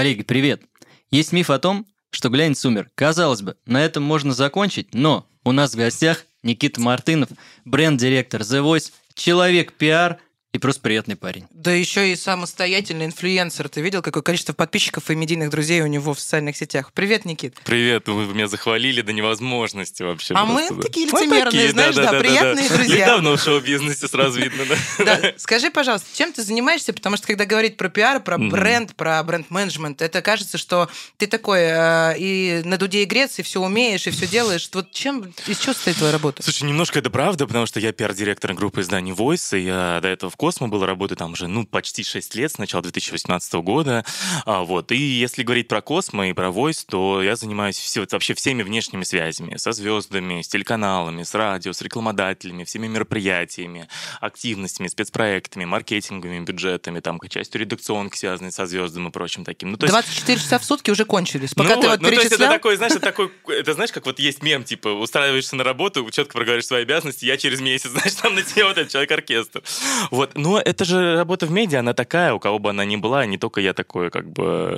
Коллеги, привет! Есть миф о том, что глянец умер. Казалось бы, на этом можно закончить, но у нас в гостях Никита Мартынов, бренд-директор The Voice, человек пиар – и просто приятный парень. Да еще и самостоятельный инфлюенсер. Ты видел, какое количество подписчиков и медийных друзей у него в социальных сетях? Привет, Никит. Привет, вы меня захвалили до невозможности вообще. А мы да. такие лицемерные, мы такие, знаешь, да, да, да приятные да, да. друзья. Недавно в шоу-бизнесе сразу видно, да. Скажи, пожалуйста, чем ты занимаешься? Потому что когда говорить про пиар, про бренд, про бренд-менеджмент, это кажется, что ты такой э, и на дуде и грец, и все умеешь, и все делаешь. Вот чем, из чего состоит твоя работа? Слушай, немножко это правда, потому что я пиар-директор группы изданий Voice, и я до этого в Космо был работаю там уже, ну, почти 6 лет, с начала 2018 года. А, вот. И если говорить про Космо и про Voice, то я занимаюсь все, вообще всеми внешними связями. Со звездами, с телеканалами, с радио, с рекламодателями, всеми мероприятиями, активностями, спецпроектами, маркетинговыми бюджетами, там, частью редакционки, связанной со звездами и прочим таким. Ну, то есть... 24 часа в сутки уже кончились. Пока ну, ты вот, ну, то есть это такой, знаешь, это такой, это знаешь, как вот есть мем, типа, устраиваешься на работу, четко проговариваешь свои обязанности, я через месяц, знаешь, там на тебе вот этот человек-оркестр. Вот, но это же работа в медиа, она такая, у кого бы она ни была, не только я такое, как бы,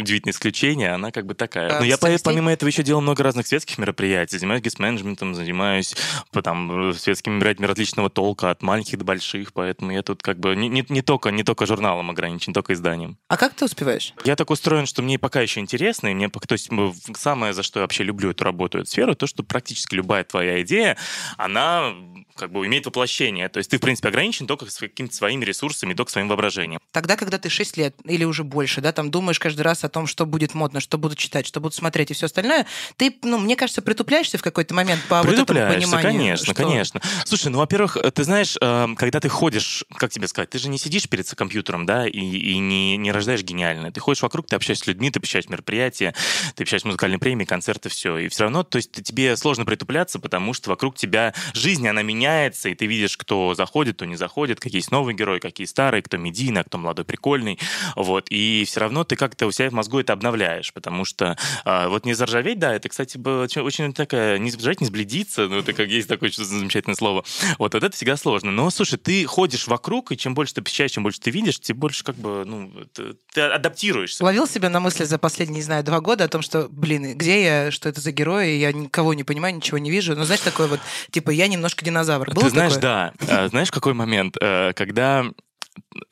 удивительное исключение, она как бы такая. Но я помимо этого еще делал много разных светских мероприятий, занимаюсь гест-менеджментом, занимаюсь там, светскими мероприятиями различного толка, от маленьких до больших, поэтому я тут как бы не, не, не, только, не только журналом ограничен, не только изданием. А как ты успеваешь? Я так устроен, что мне пока еще интересно, и мне, то есть самое, за что я вообще люблю эту работу, эту сферу, то, что практически любая твоя идея, она как бы имеет воплощение. То есть ты, в принципе, ограничен только с какими-то своими ресурсами, только своим воображением. Тогда, когда ты 6 лет или уже больше, да, там думаешь каждый раз о том, что будет модно, что буду читать, что буду смотреть и все остальное, ты, ну, мне кажется, притупляешься в какой-то момент по вот этому пониманию. конечно, что... конечно. Слушай, ну, во-первых, ты знаешь, эм, когда ты ходишь, как тебе сказать, ты же не сидишь перед компьютером, да, и, и не, не рождаешь гениально. Ты ходишь вокруг, ты общаешься с людьми, ты посещаешь мероприятия, ты посещаешь музыкальные премии, концерты, все. И все равно, то есть тебе сложно притупляться, потому что вокруг тебя жизнь, она меняется, и ты видишь, кто заходит, кто не заходит, какие есть новые герои, какие старые, кто медийный, а кто молодой, прикольный. Вот. И все равно ты как-то у себя в мозгу это обновляешь, потому что а, вот не заржаветь, да, это, кстати, очень, такая, не сбежать, не сбледиться, ну, это как есть такое замечательное слово. Вот, вот это всегда сложно. Но, слушай, ты ходишь вокруг, и чем больше ты посещаешь, чем больше ты видишь, тем больше как бы, ну, ты, ты адаптируешься. Ловил себя на мысли за последние, не знаю, два года о том, что, блин, где я, что это за герои, я никого не понимаю, ничего не вижу. Ну, знаешь, такое вот, типа, я немножко динозавр. Было ты знаешь, такое? да. А, знаешь, какой момент? Э, когда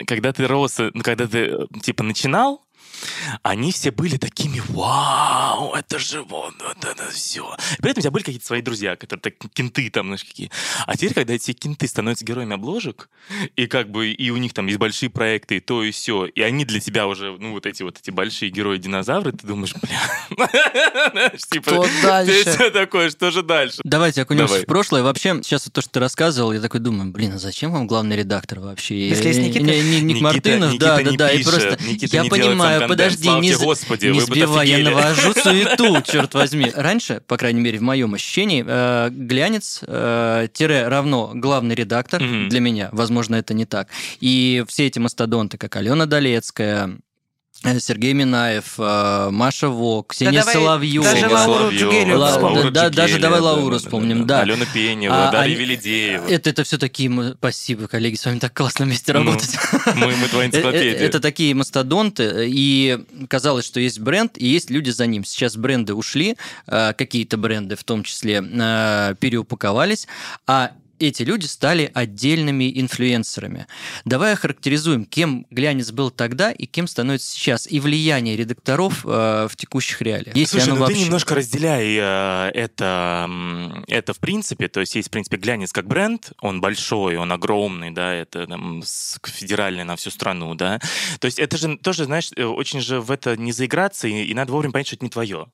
когда ты рос, ну, когда ты, э, типа, начинал, они все были такими, вау, это же вот, вот это все. При этом у тебя были какие-то свои друзья, которые так кенты там, знаешь, какие. А теперь, когда эти кенты становятся героями обложек, и как бы, и у них там есть большие проекты, и то, и все, и они для тебя уже, ну, вот эти вот эти большие герои-динозавры, ты думаешь, бля, типа, что дальше? Такое, что же дальше? Давайте окунемся в прошлое. Вообще, сейчас вот то, что ты рассказывал, я такой думаю, блин, а зачем вам главный редактор вообще? Если есть Никита? Ник Мартынов, да, да, да, и просто, я понимаю, подожди, не, Господи, не сбивай, я навожу суету, черт возьми. Раньше, по крайней мере, в моем ощущении, э, глянец э, тире равно главный редактор mm-hmm. для меня. Возможно, это не так. И все эти мастодонты, как Алена Долецкая, Сергей Минаев, э, Маша Вок, Ксения да Соловьева. Даже Лауру Джугелю Ла, да, Даже давай Лауру вспомним, да. Алена Пенева, а, Дарья Велидеева. Это, это все такие... Спасибо, коллеги, с вами так классно вместе ну, работать. Мы, мы твоя энциклопедия. Это такие мастодонты, и казалось, что есть бренд, и есть люди за ним. Сейчас бренды ушли, э, какие-то бренды в том числе переупаковались, а эти люди стали отдельными инфлюенсерами. Давай охарактеризуем, кем глянец был тогда и кем становится сейчас, и влияние редакторов э, в текущих реалиях. Есть Слушай, ну вообще... ты немножко разделяй э, это, это в принципе, то есть есть в принципе глянец как бренд, он большой, он огромный, да, это там, федеральный на всю страну, да, то есть это же тоже, знаешь, э, очень же в это не заиграться, и, и надо вовремя понять, что это не твое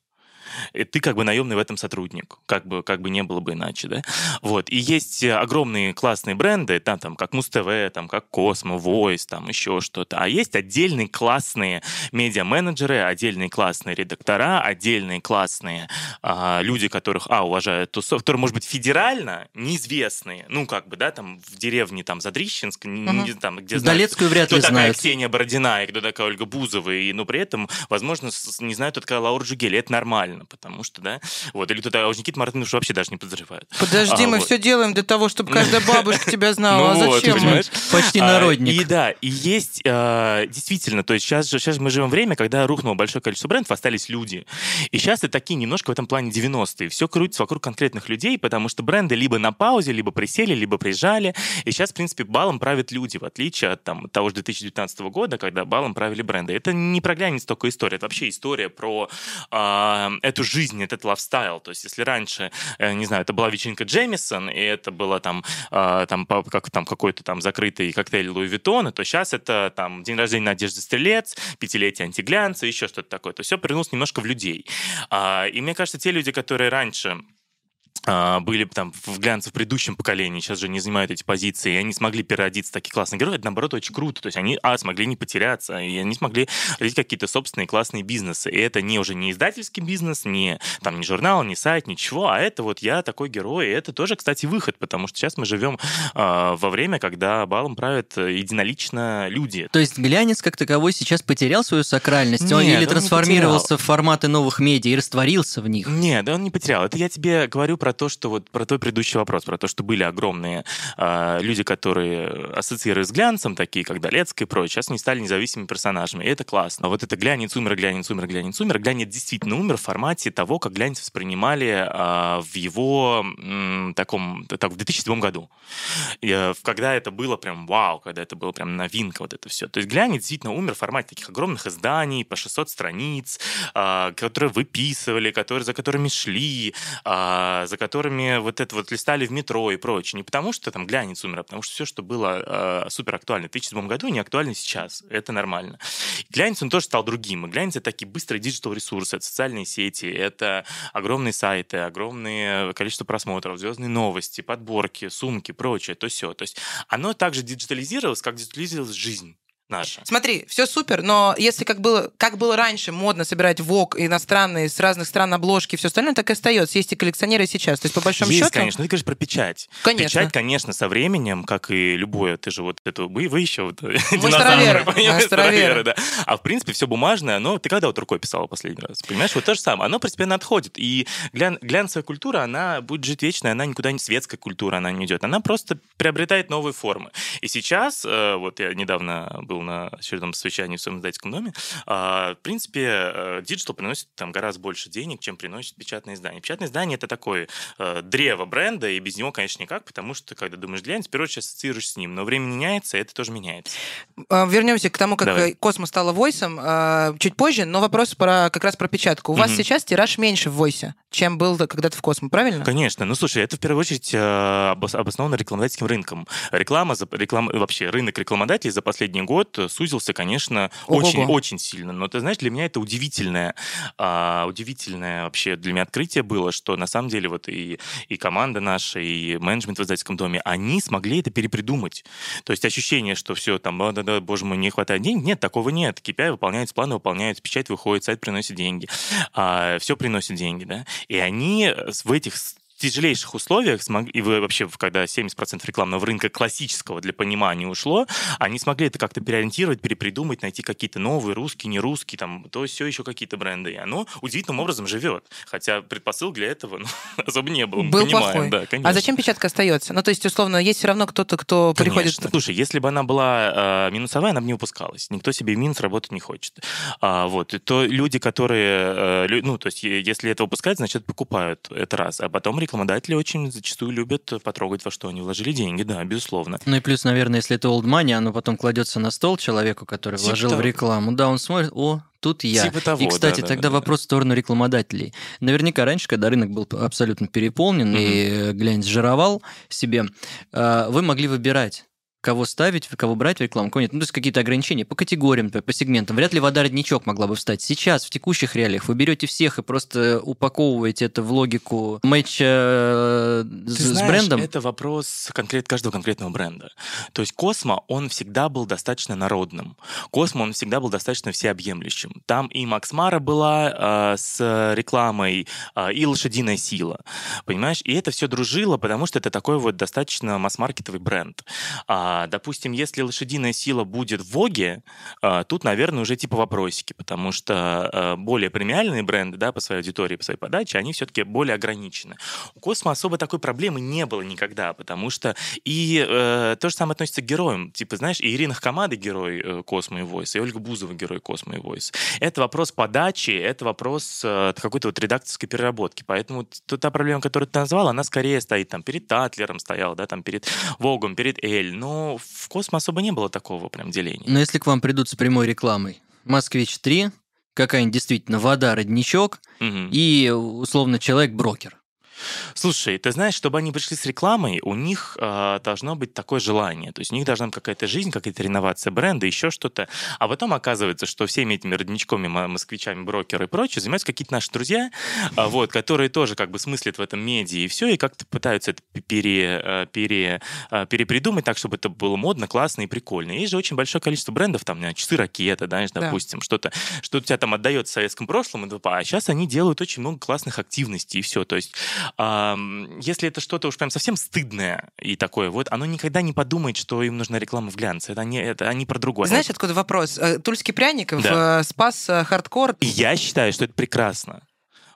и ты как бы наемный в этом сотрудник, как бы, как бы не было бы иначе, да. Вот, и есть огромные классные бренды, там, там как Муз-ТВ, там, как Космо, Voice, там, еще что-то, а есть отдельные классные медиа-менеджеры, отдельные классные редактора, отдельные классные а, люди, которых, а, уважают тусов, которые, может быть, федерально неизвестные, ну, как бы, да, там, в деревне, там, Задрищенск, угу. не, там, где Долецкую вряд ли кто знают. такая Ксения Бородина и кто такая Ольга Бузова, и, ну, при этом, возможно, не знают, кто такая Лаура Джугели, это нормально нормально, потому что, да, вот, или кто-то, а уж Никита Мартынов вообще даже не подозревает. Подожди, А, мы вот. все делаем для того, чтобы каждая бабушка тебя знала. Ну а вот, зачем? мы? понимаешь? Почти А, народник. И да, и есть э, действительно, то есть сейчас, же- сейчас мы живем время, когда рухнуло большое количество брендов, остались люди. И сейчас это такие немножко в этом плане 90-е. Все крутится вокруг конкретных людей, потому что бренды либо на паузе, либо присели, либо приезжали. И сейчас, в принципе, балом правят люди, в отличие от там, того же 2019 года, когда балом правили бренды. Это не про глянец только история, это вообще история про э, эту жизнь, этот лайфстайл. То есть если раньше, э, не знаю, это была вечеринка Джемисон, и это было там, э, там, как, там какой-то там закрытый коктейль Луи Виттона, то сейчас это там день рождения Надежды Стрелец, пятилетие антиглянца, еще что-то такое. То все перенулось немножко в людей. А, и мне кажется, те люди, которые раньше были там в глянце в предыдущем поколении, сейчас же не занимают эти позиции, и они смогли переродиться такие классные герои, это, наоборот, очень круто. То есть они, а, смогли не потеряться, и они смогли родить какие-то собственные классные бизнесы. И это не уже не издательский бизнес, не, там, не журнал, не сайт, ничего, а это вот я такой герой, и это тоже, кстати, выход, потому что сейчас мы живем а, во время, когда балом правят э, единолично люди. То есть глянец как таковой сейчас потерял свою сакральность, он Нет, или он трансформировался в форматы новых медиа и растворился в них? Нет, да он не потерял. Это я тебе говорю про то, что вот про твой предыдущий вопрос, про то, что были огромные а, люди, которые ассоциировались с глянцем, такие как Долецкая и прочее, сейчас они стали независимыми персонажами, и это классно. А вот это глянец умер, глянец умер, глянец умер. Глянец действительно умер в формате того, как глянец воспринимали а, в его м, таком, так, в 2007 году. Э, когда это было прям вау, когда это было прям новинка, вот это все. То есть глянец действительно умер в формате таких огромных изданий, по 600 страниц, а, которые выписывали, которые, за которыми шли, а, за которыми вот это вот листали в метро и прочее. Не потому, что там глянец умер, а потому что все, что было а, супер актуально в 2007 году, не актуально сейчас. Это нормально. Глянец, он тоже стал другим. И глянец — это такие быстрые digital ресурсы, это социальные сети, это огромные сайты, огромное количество просмотров, звездные новости, подборки, сумки, прочее, то все. То есть оно также диджитализировалось, как диджитализировалась жизнь наша. Смотри, все супер, но если как было, как было раньше модно собирать Vogue иностранные с разных стран обложки, все остальное так и остается. Есть и коллекционеры сейчас. То есть, по большому Есть, счету. конечно. Ты говоришь про печать. Конечно. Печать, конечно, со временем, как и любое, ты же вот это, вы, вы еще вот Мы динозавры, понимаешь, староверы. да. А в принципе все бумажное, оно, ты когда вот рукой писала последний раз? Понимаешь, вот то же самое. Оно постепенно отходит. И глян- глянцевая культура, она будет жить вечно, она никуда не светская культура, она не идет. Она просто приобретает новые формы. И сейчас, э, вот я недавно был на очередном совещании в своем издательском доме, а, в принципе, э, digital приносит там гораздо больше денег, чем приносит печатное издание. Печатное издание — это такое э, древо бренда, и без него, конечно, никак, потому что, когда думаешь глянец, в первую очередь ассоциируешь с ним. Но время меняется, и это тоже меняется. А, Вернемся к тому, как Давай. э, Космо стала войсом а, чуть позже, но вопрос про, как раз про печатку. У вас Мгм. сейчас тираж меньше в войсе, чем был когда-то в Космо, правильно? Конечно. Ну, слушай, это в первую очередь обос- обосновано рекламодательским рынком. Реклама, реклама, вообще рынок рекламодателей за последний год э, сузился, конечно, очень-очень сильно. Но ты знаешь, для меня это удивительное, а, удивительное вообще для меня открытие было, что на самом деле вот и, и команда наша, и менеджмент в издательском доме, они смогли это перепридумать. То есть ощущение, что все там, «А, да-да, боже мой, не хватает денег, нет, такого нет. KPI выполняется, планы выполняются, печать выходит, сайт приносит деньги, все приносит деньги, да. И они э, в этих тяжелейших условиях смогли, и вы вообще, когда 70% рекламного рынка классического для понимания ушло, они смогли это как-то переориентировать, перепридумать, найти какие-то новые, русские, не русские, там, то все еще какие-то бренды. И оно удивительным образом живет. Хотя предпосыл для этого ну, особо не было. Мы Был понимаем, плохой. да, конечно. А зачем печатка остается? Ну, то есть, условно, есть все равно кто-то, кто приходит... Конечно. Слушай, если бы она была э, минусовая, она бы не выпускалась. Никто себе минус работать не хочет. А, вот. И то люди, которые... э, ну, то есть, если это выпускают, значит, покупают. Это раз. А потом рекламодатели очень зачастую любят потрогать, во что они вложили деньги. Да, безусловно. Ну и плюс, наверное, если это old money, оно потом кладется на стол человеку, который Типа вложил в того. рекламу. Да, он смотрит, о, тут я. Типа того, и, кстати, да, да, тогда да, вопрос в сторону рекламодателей. Наверняка раньше, когда рынок был абсолютно переполнен Мгм. и э, глянец жировал себе, э, вы могли выбирать кого ставить, кого брать в рекламу, кого нет. Ну, то есть какие-то ограничения по категориям, по сегментам. Вряд ли вода родничок могла бы встать. Сейчас, в текущих реалиях, вы берете всех и просто упаковываете это в логику матча э, с, Ты с знаешь, брендом. это вопрос конкрет, каждого конкретного бренда. То есть Космо, он всегда был достаточно народным. Космо, он всегда был достаточно всеобъемлющим. Там и Макс Мара была э, с рекламой, э, и лошадиная сила. Понимаешь? И это все дружило, потому что это такой вот достаточно масс-маркетовый бренд. А, А, допустим, если лошадиная сила будет в Воге, а, тут, наверное, уже типа вопросики, потому что а, более премиальные бренды, да, по своей аудитории, по своей подаче, они все-таки более ограничены. У Космо особо такой проблемы не было никогда, потому что и э, то же самое относится к героям. Типа, знаешь, и Ирина Хакамада герой э, Космо и Voice, и Ольга Бузова герой Космо и Voice. Это вопрос подачи, это вопрос э, какой-то вот редакторской переработки. Поэтому та проблема, которую ты назвал, она скорее стоит там перед Татлером стояла, да, там перед Вогом, перед Эль. Но в Космо особо не было такого прям деления. Но если к вам придут с прямой рекламой, Москвич-3, какая-нибудь действительно вода, родничок Мгм. и, условно, человек-брокер. Слушай, ты знаешь, чтобы они пришли с рекламой, у них э, должно быть такое желание. То есть у них должна быть какая-то жизнь, какая-то реновация бренда, еще что-то. А потом оказывается, что всеми этими родничками, мо- москвичами, брокеры и прочее занимаются какие-то наши друзья, а, вот, которые тоже как бы смыслят в этом медиа и все, и как-то пытаются это пере, э, пере, э, перепридумать так, чтобы это было модно, классно и прикольно. Есть же очень большое количество брендов, там, не знаю, часы ракета, Да. допустим, что-то, что тебя там отдает в советском прошлом, а сейчас они делают очень много классных активностей и все. То есть если это что-то уж прям совсем стыдное и такое, вот оно никогда не подумает, что им нужна реклама в глянце. Это они, это они про другое. Знаешь, откуда вопрос? Э, Тульский пряник Да. э, спас э, хардкор. Я считаю, что это прекрасно.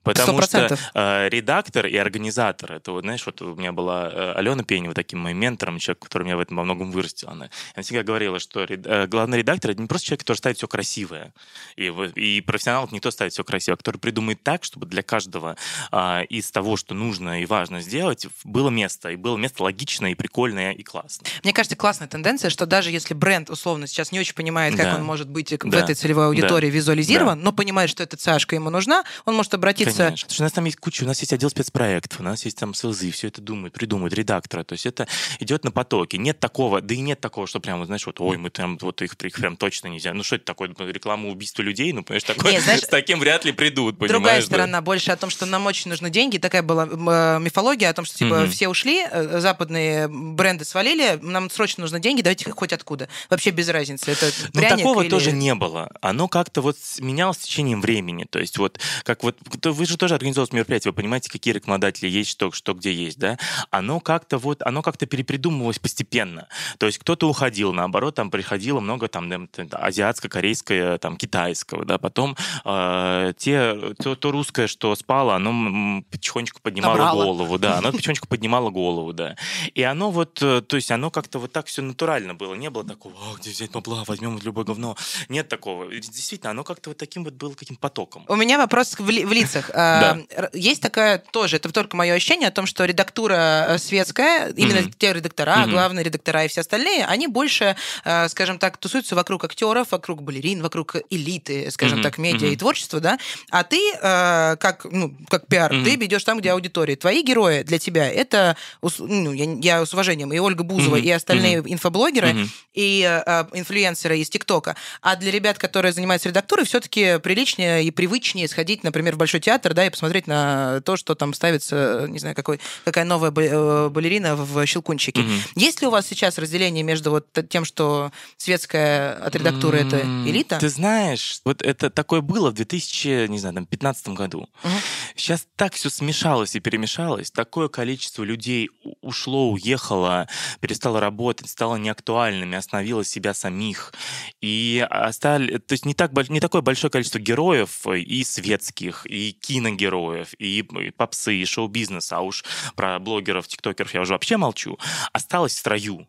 Потому что 100%. э, редактор и организатор, это вот, знаешь, вот у меня была э, Алена Пенева таким моим ментором, человек, который меня в этом во многом вырастил. Она, она всегда говорила, что ред- э, главный редактор это не просто человек, который ставит все красивое. И, и профессионал не то ставит все красиво, а который придумает так, чтобы для каждого а, из того, что нужно и важно сделать, было место. И было место логичное, и прикольное, и классное. Мне кажется, классная тенденция, что даже если бренд условно сейчас не очень понимает, как Да. он может быть в Да. этой целевой аудитории Да. визуализирован, но понимает, что эта цашка ему нужна, он может обратиться... Конечно. Потому что у нас там есть куча, у нас есть отдел спецпроектов, у нас есть там СЛЗ, все это думают, придумывают, редактора. То есть это идет на потоке. Нет такого, да и нет такого, что прям, знаешь, вот, ой, мы там, вот их, их прям точно нельзя. Ну что это такое, реклама убийства людей? Ну, понимаешь, такое, Нет, знаешь, с таким вряд ли придут, понимаешь? Другая да? сторона больше о том, что нам очень нужны деньги. Такая была э, мифология о том, что типа Мгм. все ушли, э, западные бренды свалили, нам срочно нужно деньги, давайте хоть откуда. Вообще без разницы. Это Ну, такого или- тоже не было. Оно как-то вот менялось с течением времени. То есть вот, как вот, то вы же тоже организовываете мероприятия, вы понимаете, какие рекламодатели есть, что, что где есть, да? Оно как-то вот, оно как-то перепридумывалось постепенно. То есть кто-то уходил, наоборот, там приходило много там т- азиатско-корейское, там, китайского, да, потом э, те, то, то русское, что спало, оно потихонечку поднимало Набрало. голову, да, оно потихонечку поднимало голову, да. И оно вот, э, то есть оно как-то вот так все натурально было. Не было такого, «А, где взять бабла, возьмем любое говно. Нет такого. Действительно, оно как-то вот таким вот было каким потоком. У меня вопрос в, ли- в лицах. А, р- Есть такая тоже, это только мое ощущение о том, что редактура э, светская, именно Мгм. те редактора, Мгм. главные редактора и все остальные, они больше, э, скажем так, тусуются вокруг актеров, вокруг балерин, вокруг элиты, скажем Мгм. так, медиа и Мгм. творчества, да. А ты, э, как, ну, как пиар, Мгм. ты ведешь там, где аудитория. Твои герои для тебя это, ну, я, я с уважением, и Ольга Бузова, Мгм. и остальные инфоблогеры, Мгм. и э, инфлюенсеры из ТикТока. А для ребят, которые занимаются редактурой, все-таки приличнее и привычнее сходить, например, в Большой театр, да, и посмотреть на то, что там ставится, не знаю, какой, какая новая э, балерина в Щелкунчике. Мгм. Есть ли у вас сейчас разделение между вот тем, что светская от редактуры это элита? Ты знаешь, вот это такое было в 2000, не знаю, там, 15 году. Мгм. Сейчас так все смешалось и перемешалось, такое количество людей ушло, уехало, перестало работать, стало неактуальными, остановило себя самих. И остали, то есть не, так, не такое большое количество героев и светских, и киногероев, и, и попсы, и шоу-бизнеса, а уж про блогеров, тиктокеров я уже вообще молчу, осталось в строю.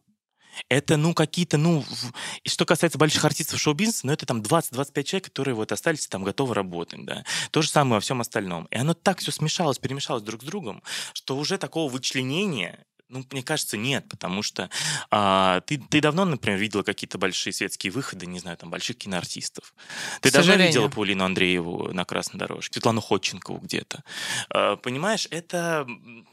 Это, ну, какие-то, ну, в- что касается больших артистов шоу-бизнеса, ну, это там 20-25 человек, которые вот остались там готовы работать, да. То же самое во всем остальном. И оно так все смешалось, перемешалось друг с другом, что уже такого вычленения ну, мне кажется, нет, потому что а, ты, ты давно, например, видела какие-то большие светские выходы, не знаю, там, больших киноартистов. Ты давно сожалению. видела Паулину Андрееву на красной дорожке, Светлану Ходченкову где-то. А, понимаешь, это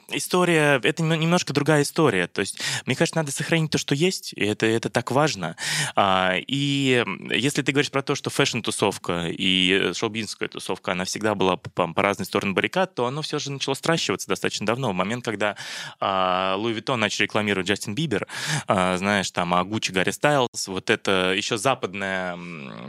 история, это нем- немножко другая история. То есть, мне кажется, надо сохранить то, что есть, и это, это так важно. А, и если ты говоришь про то, что fashion -тусовка и шоу-бизнесская тусовка, она всегда была по, по разные стороны баррикад, то оно все же начало сращиваться достаточно давно. В момент, когда а, Louis Vuitton начал рекламировать Джастин Бибер, а, знаешь, там, а Гуччи Гарри Стайлз, вот это еще западное,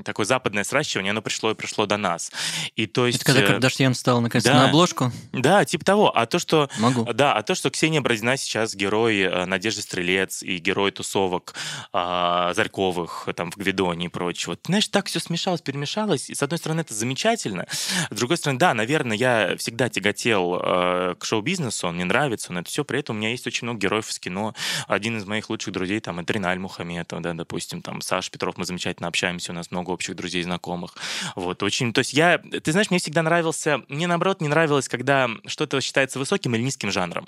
такое западное сращивание, оно пришло и пришло до нас. И то есть... Это когда э, Кардашьян стала наконец да. на обложку? Да, типа того. А то, что... Могу. Да, а то, что Ксения Бородина сейчас герой э, Надежды Стрелец и герой тусовок а, Зарьковых там в Гвидоне и прочего. Знаешь, так все смешалось, перемешалось. И с одной стороны, это замечательно. С другой стороны, да, наверное, я всегда тяготел э, к шоу-бизнесу, он мне нравится, но это все. При этом у меня есть очень много героев из кино. Один из моих лучших друзей, там, это Риналь Мухаметов, да, допустим, там, Саша Петров, мы замечательно общаемся, у нас много общих друзей, знакомых. Вот, очень, то есть я, ты знаешь, мне всегда нравился, мне наоборот не нравилось, когда что-то считается высоким или низким жанром.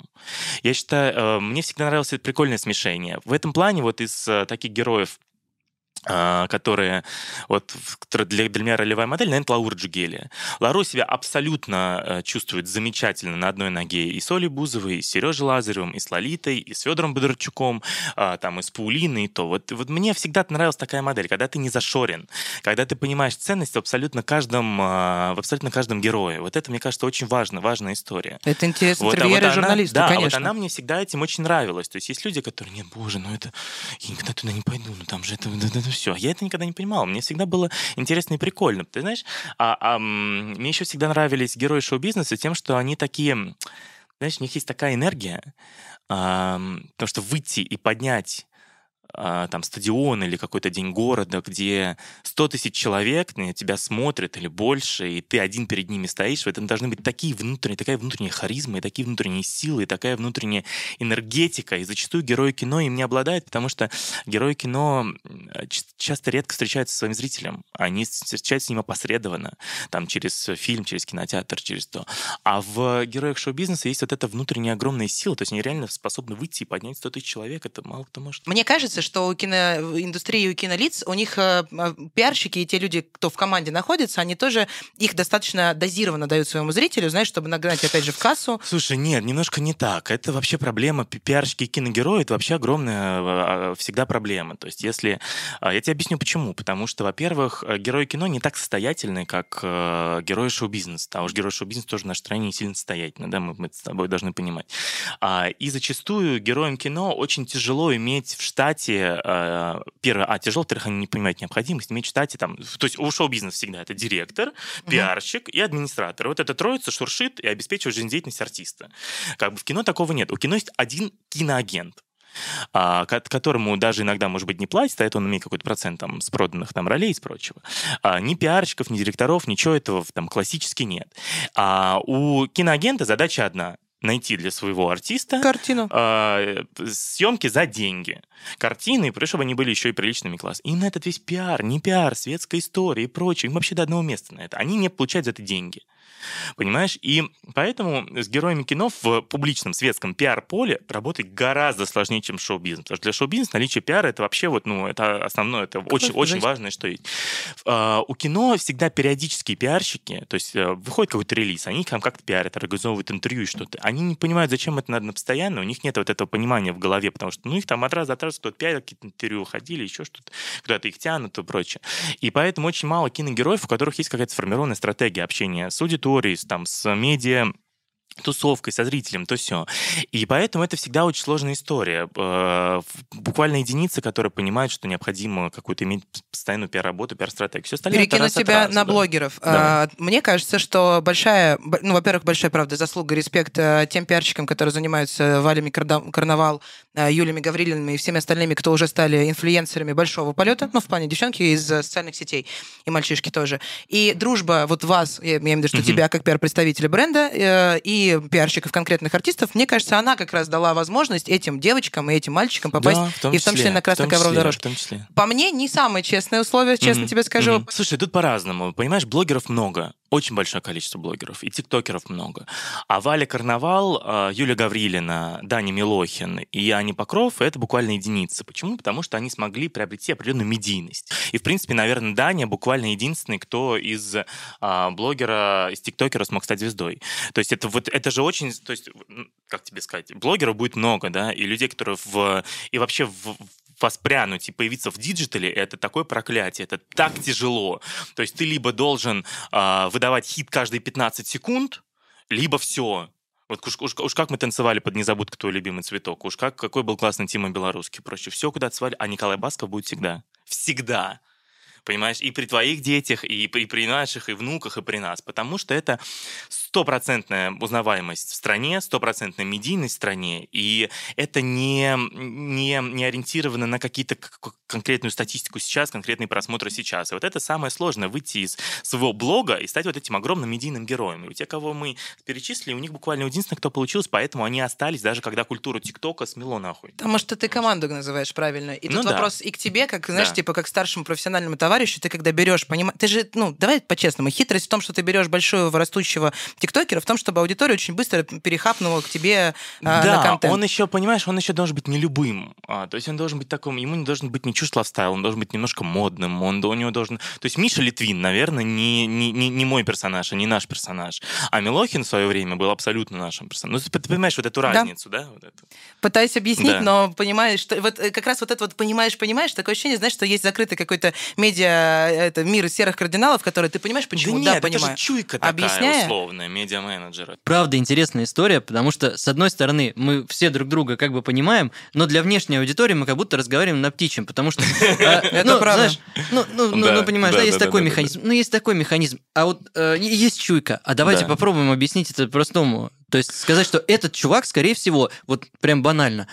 Я считаю, э, мне всегда нравилось это прикольное смешение. В этом плане вот из э, таких героев которые вот для, для меня ролевая модель, наверное, Лаура Джугелия. Лару себя абсолютно э, чувствует замечательно на одной ноге и с Олей Бузовой, и с Сережей Лазаревым, и с Лолитой, и с Федором Бондарчуком, а, там, и с Паулиной, и то. Вот, вот мне всегда нравилась такая модель, когда ты не зашорен, когда ты понимаешь ценность в абсолютно каждом, а, в абсолютно каждом герое. Вот это, мне кажется, очень важно, важная история. Это интересно Вот, а интервьюеры вот журналисту, да, а конечно. вот она мне всегда этим очень нравилась. То есть есть люди, которые, нет, боже, ну это, я никогда туда не пойду, ну там же это, все. Я это никогда не понимал. Мне всегда было интересно и прикольно. Ты знаешь, а, а, мне еще всегда нравились герои шоу-бизнеса тем, что они такие, знаешь, у них есть такая энергия, ам, потому что выйти и поднять а, там стадион или какой-то день города, где 100 тысяч человек на тебя смотрят или больше, и ты один перед ними стоишь, в этом должны быть такие внутренние, такая внутренняя харизма, и такие внутренние силы, и такая внутренняя энергетика, и зачастую герои кино им не обладают, потому что герои кино ч- часто редко встречаются со своим зрителем, они встречаются с ним опосредованно, там, через фильм, через кинотеатр, через то. А в героях шоу-бизнеса есть вот эта внутренняя огромная сила, то есть они реально способны выйти и поднять 100 тысяч человек, это мало кто может. Мне кажется, что у киноиндустрии, у кинолиц, у них э, э, пиарщики и те люди, кто в команде находится, они тоже их достаточно дозированно дают своему зрителю, знаешь, чтобы нагнать, опять же, в кассу. Слушай, нет, немножко не так. Это вообще проблема. Пи- Пиарщики и киногерои — это вообще огромная а, всегда проблема. То есть если... а, Я тебе объясню, почему. Потому что, во-первых, э, герои кино не так состоятельны, как герои шоу-бизнеса. А уж герои шоу-бизнеса тоже в нашей стране не сильно состоятельны, да, мы, мы с тобой должны понимать. А, И зачастую героям кино очень тяжело иметь в штате... э, Первое, а, тяжело, во-вторых, они не понимают необходимость штате там... То есть у шоу-бизнеса всегда это директор, пиарщик и администратор. Вот эта троица шуршит и обеспечивает жизнедеятельность артиста. Как бы в кино такого нет. У кино есть один киноагент а, ко- которому даже иногда, может быть, не платят, а это он имеет какой-то процент там, с проданных там ролей и прочего. А, ни пиарщиков, ни директоров, ничего этого там классически нет. А у киноагента задача одна — найти для своего артиста Картину. а, съемки за деньги. Картины, и чтобы они были еще и приличными класс. И на этот весь пиар, не пиар, светская история и прочее, им вообще до одного места на это. Они не получают за это деньги. Понимаешь? И поэтому с героями кино в публичном светском пиар-поле работать гораздо сложнее, чем шоу-бизнес. Потому что для шоу-бизнеса наличие пиара это вообще вот, ну, это основное, это очень, очень жесть. важное, что есть. А, У кино всегда периодические пиарщики, то есть э, выходит какой-то релиз, они там как-то пиарят, организовывают интервью и что-то. Они не понимают, зачем это надо постоянно, у них нет вот этого понимания в голове, потому что, ну, их там от раза от раза кто-то пиарит, какие-то интервью ходили, еще что-то, куда-то их тянут и прочее. И поэтому очень мало киногероев, у которых есть какая-то сформированная стратегия общения с аудиторией, там, с медиа, тусовкой, со зрителем, то все. И поэтому это всегда очень сложная история. Э, Буквально единицы, которые понимают, что необходимо какую-то иметь постоянную пиар-работу, пиар-стратегию. Все остальное Перекину раз тебя раза, на да. блогеров. Давай. А, Мне кажется, что большая, ну, во-первых, большая, правда, заслуга, респект э, тем пиарщикам, которые занимаются Валями Карнавал, э, Юлями Гаврилиными и всеми остальными, кто уже стали инфлюенсерами большого полета, ну, в плане девчонки из социальных сетей, и мальчишки тоже. И дружба вот вас, я имею в виду, что Мгм. тебя как пиар-представителя бренда э, и пиарщиков конкретных артистов, мне кажется, она как раз дала возможность этим девочкам и этим мальчикам попасть, Да, в том и в том числе на. В том числе. По мне, не самые честные условия, честно Мгм, тебе скажу. мгм. Слушай, тут по-разному. Понимаешь, блогеров много. Очень большое количество блогеров. И тиктокеров много. А Валя Карнавал, э, Юля Гаврилина, Даня Милохин и Аня Покров — это буквально единицы. Почему? Потому что они смогли приобрести определенную медийность. И, в принципе, наверное, Даня буквально единственный, кто из а, блогера, из тиктокера смог стать звездой. То есть это вот это же очень, то есть, как тебе сказать, блогеров будет много, да, и людей, которые в и вообще в воспрянуть и появиться в digital е, это такое проклятие, это так тяжело. То есть ты либо должен а, выдавать хит каждые 15 секунд, либо все, Вот уж, уж, уж как мы танцевали под «Незабудка твой любимый цветок», уж как, какой был классный Тима Белорусский, прочее. Все куда-то свалили, а Николай Басков будет всегда. Всегда понимаешь, и при твоих детях, и при, при наших, и внуках, и при нас, потому что это стопроцентная узнаваемость в стране, стопроцентная медийность в стране, и это не, не, не ориентировано на какие-то конкретную статистику сейчас, конкретные просмотры сейчас. И вот это самое сложное, выйти из своего блога и стать вот этим огромным медийным героем. И у тех, кого мы перечислили, у них буквально единственное, кто получилось, поэтому они остались, даже когда культуру ТикТока смело нахуй. Потому что ты команду называешь правильно. И ну, тут да. вопрос и к тебе, как, знаешь, да. типа, как старшему профессиональному товарищу, ты когда берешь, понимаешь, ты же, ну, давай по-честному, хитрость в том, что ты берешь большого растущего тиктокера в том, чтобы аудитория очень быстро перехапнула к тебе а, да, на контент. он еще, понимаешь, он еще должен быть не любым. А, то есть он должен быть таком, ему не должен быть не чужд лайфстайл, он должен быть немножко модным, он у него должен... То есть Миша Литвин, наверное, не, не, не, не мой персонаж, а не наш персонаж. А Милохин в свое время был абсолютно нашим персонажем. Ну, ты понимаешь вот эту разницу, да? да? Вот эту. Пытаюсь объяснить, да. но понимаешь, что вот э, как раз вот это вот понимаешь-понимаешь, такое ощущение, знаешь, что есть закрытый какой-то медиа, это мир серых кардиналов, который ты понимаешь, почему, да, нет, да понимаю. это же чуйка такая Объясняя... условная, медиа-менеджера. Правда, интересная история, потому что, с одной стороны, мы все друг друга как бы понимаем, но для внешней аудитории мы как будто разговариваем на птичьем, потому что... А, это ну, правда. Ну, ну, ну, понимаешь, да, есть такой механизм. Ну, есть такой механизм. А вот э, есть чуйка. А давайте попробуем объяснить это простому. То есть сказать, что этот чувак, скорее всего, вот прям банально,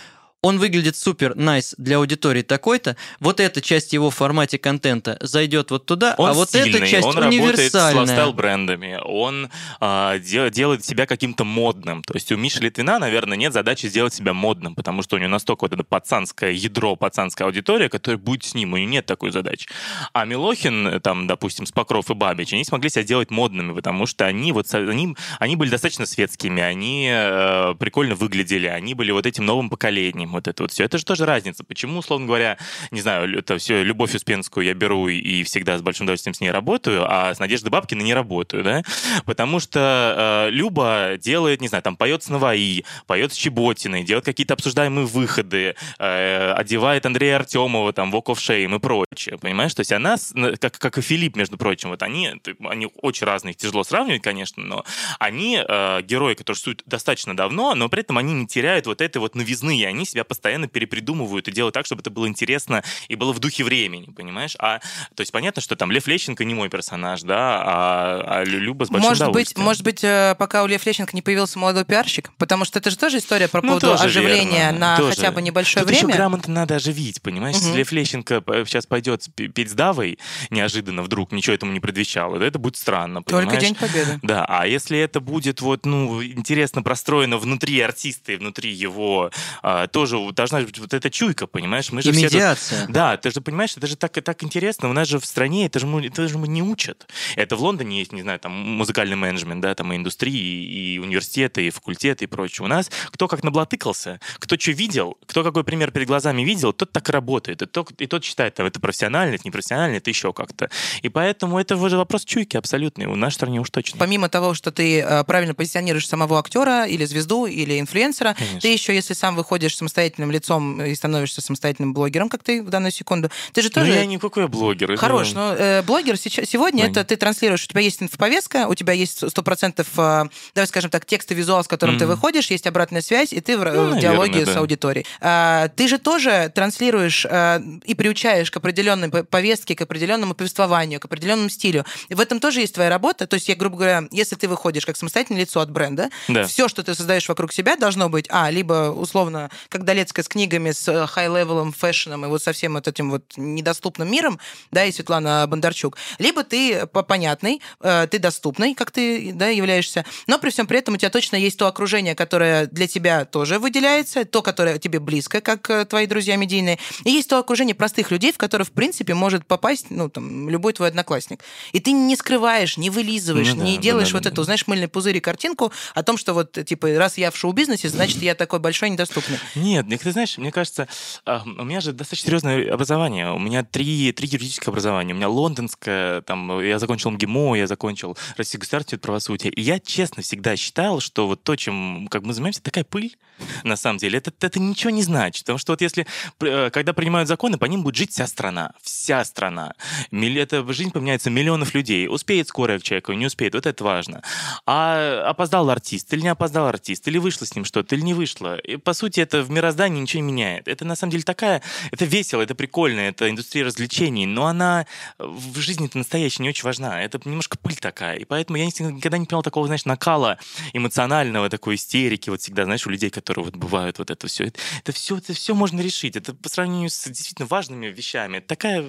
он выглядит супер найс nice для аудитории такой-то, вот эта часть его в формате контента зайдет вот туда, он а вот стильный, эта часть он универсальная. работает с брендами он а, де- делает себя каким-то модным. То есть у Миши Литвина, наверное, нет задачи сделать себя модным, потому что у него настолько вот это пацанское ядро, пацанская аудитория, которая будет с ним, у него нет такой задачи. А Милохин, там, допустим, Спокров и Бабич, они смогли себя делать модными, потому что они вот они, они были достаточно светскими, они э, прикольно выглядели, они были вот этим новым поколением вот это вот все. Это же тоже разница. Почему, условно говоря, не знаю, это все Любовь Успенскую я беру и всегда с большим удовольствием с ней работаю, а с Надеждой Бабкиной не работаю, да? Потому что э, Люба делает, не знаю, там поет с Наваи, поет с Чеботиной, делает какие-то обсуждаемые выходы, э, одевает Андрея Артемова, там, Walk of Shame и прочее, понимаешь? То есть она, как, как и Филипп, между прочим, вот они, они очень разные, их тяжело сравнивать, конечно, но они э, герои, которые существуют достаточно давно, но при этом они не теряют вот этой вот новизны, и они себя постоянно перепридумывают и делают так, чтобы это было интересно и было в духе времени, понимаешь? А, то есть понятно, что там Лев Лещенко не мой персонаж, да, а, а Люба с большим может быть, может быть, э, пока у Лев Лещенко не появился молодой пиарщик, потому что это же тоже история про ну, поводу оживления верно. на тоже. хотя бы небольшое Тут время. Еще грамотно надо оживить, понимаешь? Угу. Если Лев Лещенко сейчас пойдет петь с Давой неожиданно вдруг, ничего этому не предвещало, это будет странно, понимаешь? Только День Победы. Да, а если это будет вот, ну, интересно простроено внутри артиста и внутри его, а, тоже должна быть вот эта чуйка, понимаешь? Мы же и все медиация. Тут... Да, ты же понимаешь, это же так, так интересно. У нас же в стране это же, это же мы не учат. Это в Лондоне есть, не знаю, там музыкальный менеджмент, да, там и индустрии, и университеты, и факультеты, и прочее. У нас кто как наблатыкался, кто что видел, кто какой пример перед глазами видел, тот так и работает. И тот, и тот считает, там, это профессионально, это непрофессионально, это еще как-то. И поэтому это уже вопрос чуйки абсолютный. У нашей стране уж точно. Помимо того, что ты э, правильно позиционируешь самого актера или звезду, или инфлюенсера, Конечно. ты еще, если сам выходишь самостоятельным лицом и становишься самостоятельным блогером, как ты в данную секунду. Ты же ну, тоже... Ну, я никакой блогер. Хорош, это... но э, блогер сейчас, сегодня ну, это ты транслируешь, у тебя есть инфоповестка, у тебя есть 100%, э, давай скажем так, текст и визуал, с которым mm-hmm. ты выходишь, есть обратная связь, и ты в, ну, в диалоге наверное, с аудиторией. А, ты же тоже транслируешь а, и приучаешь к определенной повестке, к определенному повествованию, к определенному стилю. И в этом тоже есть твоя работа. То есть, я, грубо говоря, если ты выходишь как самостоятельное лицо от бренда, да. все, что ты создаешь вокруг себя, должно быть, а, либо условно, как Долецкая с книгами, с high-level ом, fashion ом и вот со всем вот этим вот недоступным миром, да, и Светлана Бондарчук, либо ты понятный, э, ты доступный, как ты, да, являешься, но при всем при этом у тебя точно есть то окружение, которое для тебя тоже выделяется, то, которое тебе близко, как э, твои друзья медийные, и есть то окружение простых людей, в которое, в принципе, может попасть, ну, там, любой твой одноклассник. И ты не скрываешь, не вылизываешь, ну, не да, делаешь да, вот да, эту, знаешь, мыльный пузырь и картинку о том, что вот, типа, раз я в шоу-бизнесе, значит, я такой большой недоступный. Нет, нет, ты знаешь, мне кажется, у меня же достаточно серьезное образование. У меня три, три юридических образования. У меня лондонское, там, я закончил МГИМО, я закончил Российский государственный правосудие. И я честно всегда считал, что вот то, чем как мы занимаемся, такая пыль, на самом деле, это, это ничего не значит. Потому что вот если, э, когда принимают законы, по ним будет жить вся страна. Вся страна. Это жизнь поменяется миллионов людей. Успеет скорая к человеку, не успеет. Вот это важно. А опоздал артист или не опоздал артист, или вышло с ним что-то, или не вышло. И, по сути, это в мироздании ничего не меняет. Это на самом деле такая... Это весело, это прикольно, это индустрия развлечений, но она в жизни-то настоящей не очень важна. Это немножко пыль такая. И поэтому я никогда не понял такого, знаешь, накала эмоционального, такой истерики вот всегда, знаешь, у людей, которые вот бывают вот это все. Это, это все, это все можно решить. Это по сравнению с действительно важными вещами. Это такая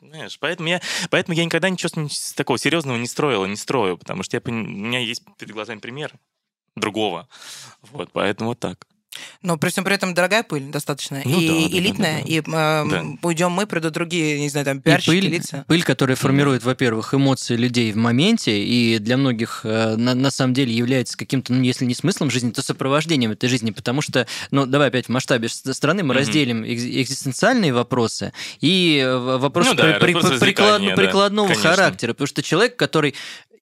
знаешь, поэтому я, поэтому я никогда ничего такого серьезного не строил, не строю, потому что я, у меня есть перед глазами пример другого. Вот, поэтому вот так. Но при всем при этом дорогая пыль достаточно. Ну, и да, элитная. Да, да, да. И э, да. уйдем мы, придут другие, не знаю, там, пиарщики, и пыль, лица. Пыль, которая формирует, во-первых, эмоции людей в моменте, и для многих э, на, на самом деле является каким-то, ну, если не смыслом жизни, то сопровождением этой жизни, потому что, ну, давай опять в масштабе страны мы mm-hmm. разделим экзистенциальные вопросы и э, вопросы ну, да, при, при, приклад, да, прикладного конечно. характера, потому что человек, который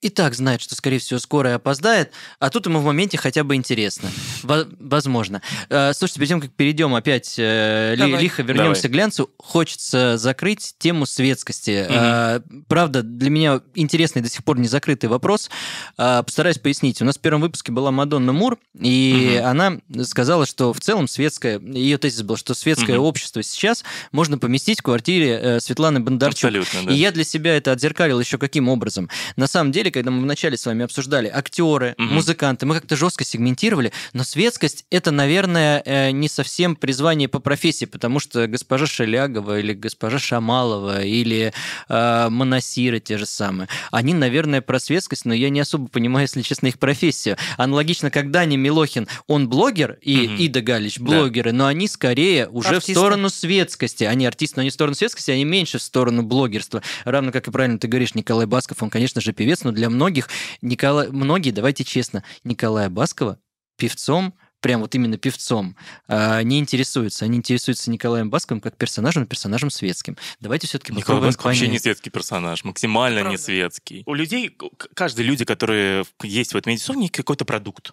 и так знает, что, скорее всего, скорая опоздает, а тут ему в моменте хотя бы интересно. Возможно. Э, слушайте, перед тем, как перейдем опять э, Давай. лихо вернемся Давай. к глянцу, хочется закрыть тему светскости. Угу. Правда, для меня интересный до сих пор не закрытый вопрос. Постараюсь пояснить. У нас в первом выпуске была Мадонна Мур, и угу. она сказала, что в целом светское, ее тезис был, что светское угу. общество сейчас можно поместить в квартире Светланы Бондарчук. Абсолютно, да. И я для себя это отзеркалил еще каким образом. На самом деле, когда мы вначале с вами обсуждали, актеры, угу. музыканты, мы как-то жестко сегментировали, но светскость это, наверное, э, не совсем призвание по профессии, потому что госпожа Шелягова или госпожа Шамалова или э, Монасиры те же самые, они, наверное, про светскость, но я не особо понимаю, если честно, их профессию. Аналогично, как Даня Милохин, он блогер, и угу. Ида Галич блогеры, да. но они скорее уже Артисты. в сторону светскости. Они артисты, но они в сторону светскости, они меньше в сторону блогерства. Равно как и правильно ты говоришь, Николай Басков, он, конечно же, певец, но для для многих, Николай, многие, давайте честно, Николая Баскова певцом прям вот именно певцом, а, не интересуются. Они интересуются Николаем Басковым как персонажем, персонажем светским. Давайте все-таки Николай Басков вообще не светский персонаж, максимально Правда. не светский. У людей, каждые люди, которые есть в этом медиа, у них какой-то продукт.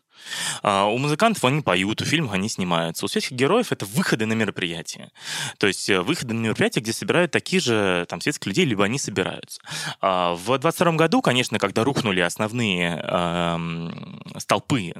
А у музыкантов они поют, у фильмов они снимаются. У светских героев это выходы на мероприятия. То есть э, выходы на мероприятия, где собирают такие же там светских людей, либо они собираются. А в 22 году, конечно, когда рухнули основные э, столпы,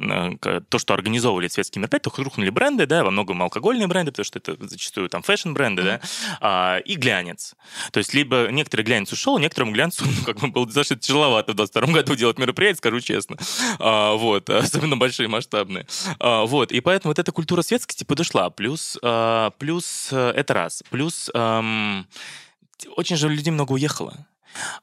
то, что организовывали светские мероприятия, рухнули бренды, да, во многом алкогольные бренды, потому что это зачастую там фэшн-бренды, да, а, и глянец. То есть либо некоторый глянец ушел, некоторому глянцу ну, как бы было достаточно тяжеловато в 22 году делать мероприятие, скажу честно. А, вот, особенно большие, масштабные. А, вот, и поэтому вот эта культура светскости подошла. Плюс, а, плюс э, это раз. Плюс эм, очень же людей много уехало.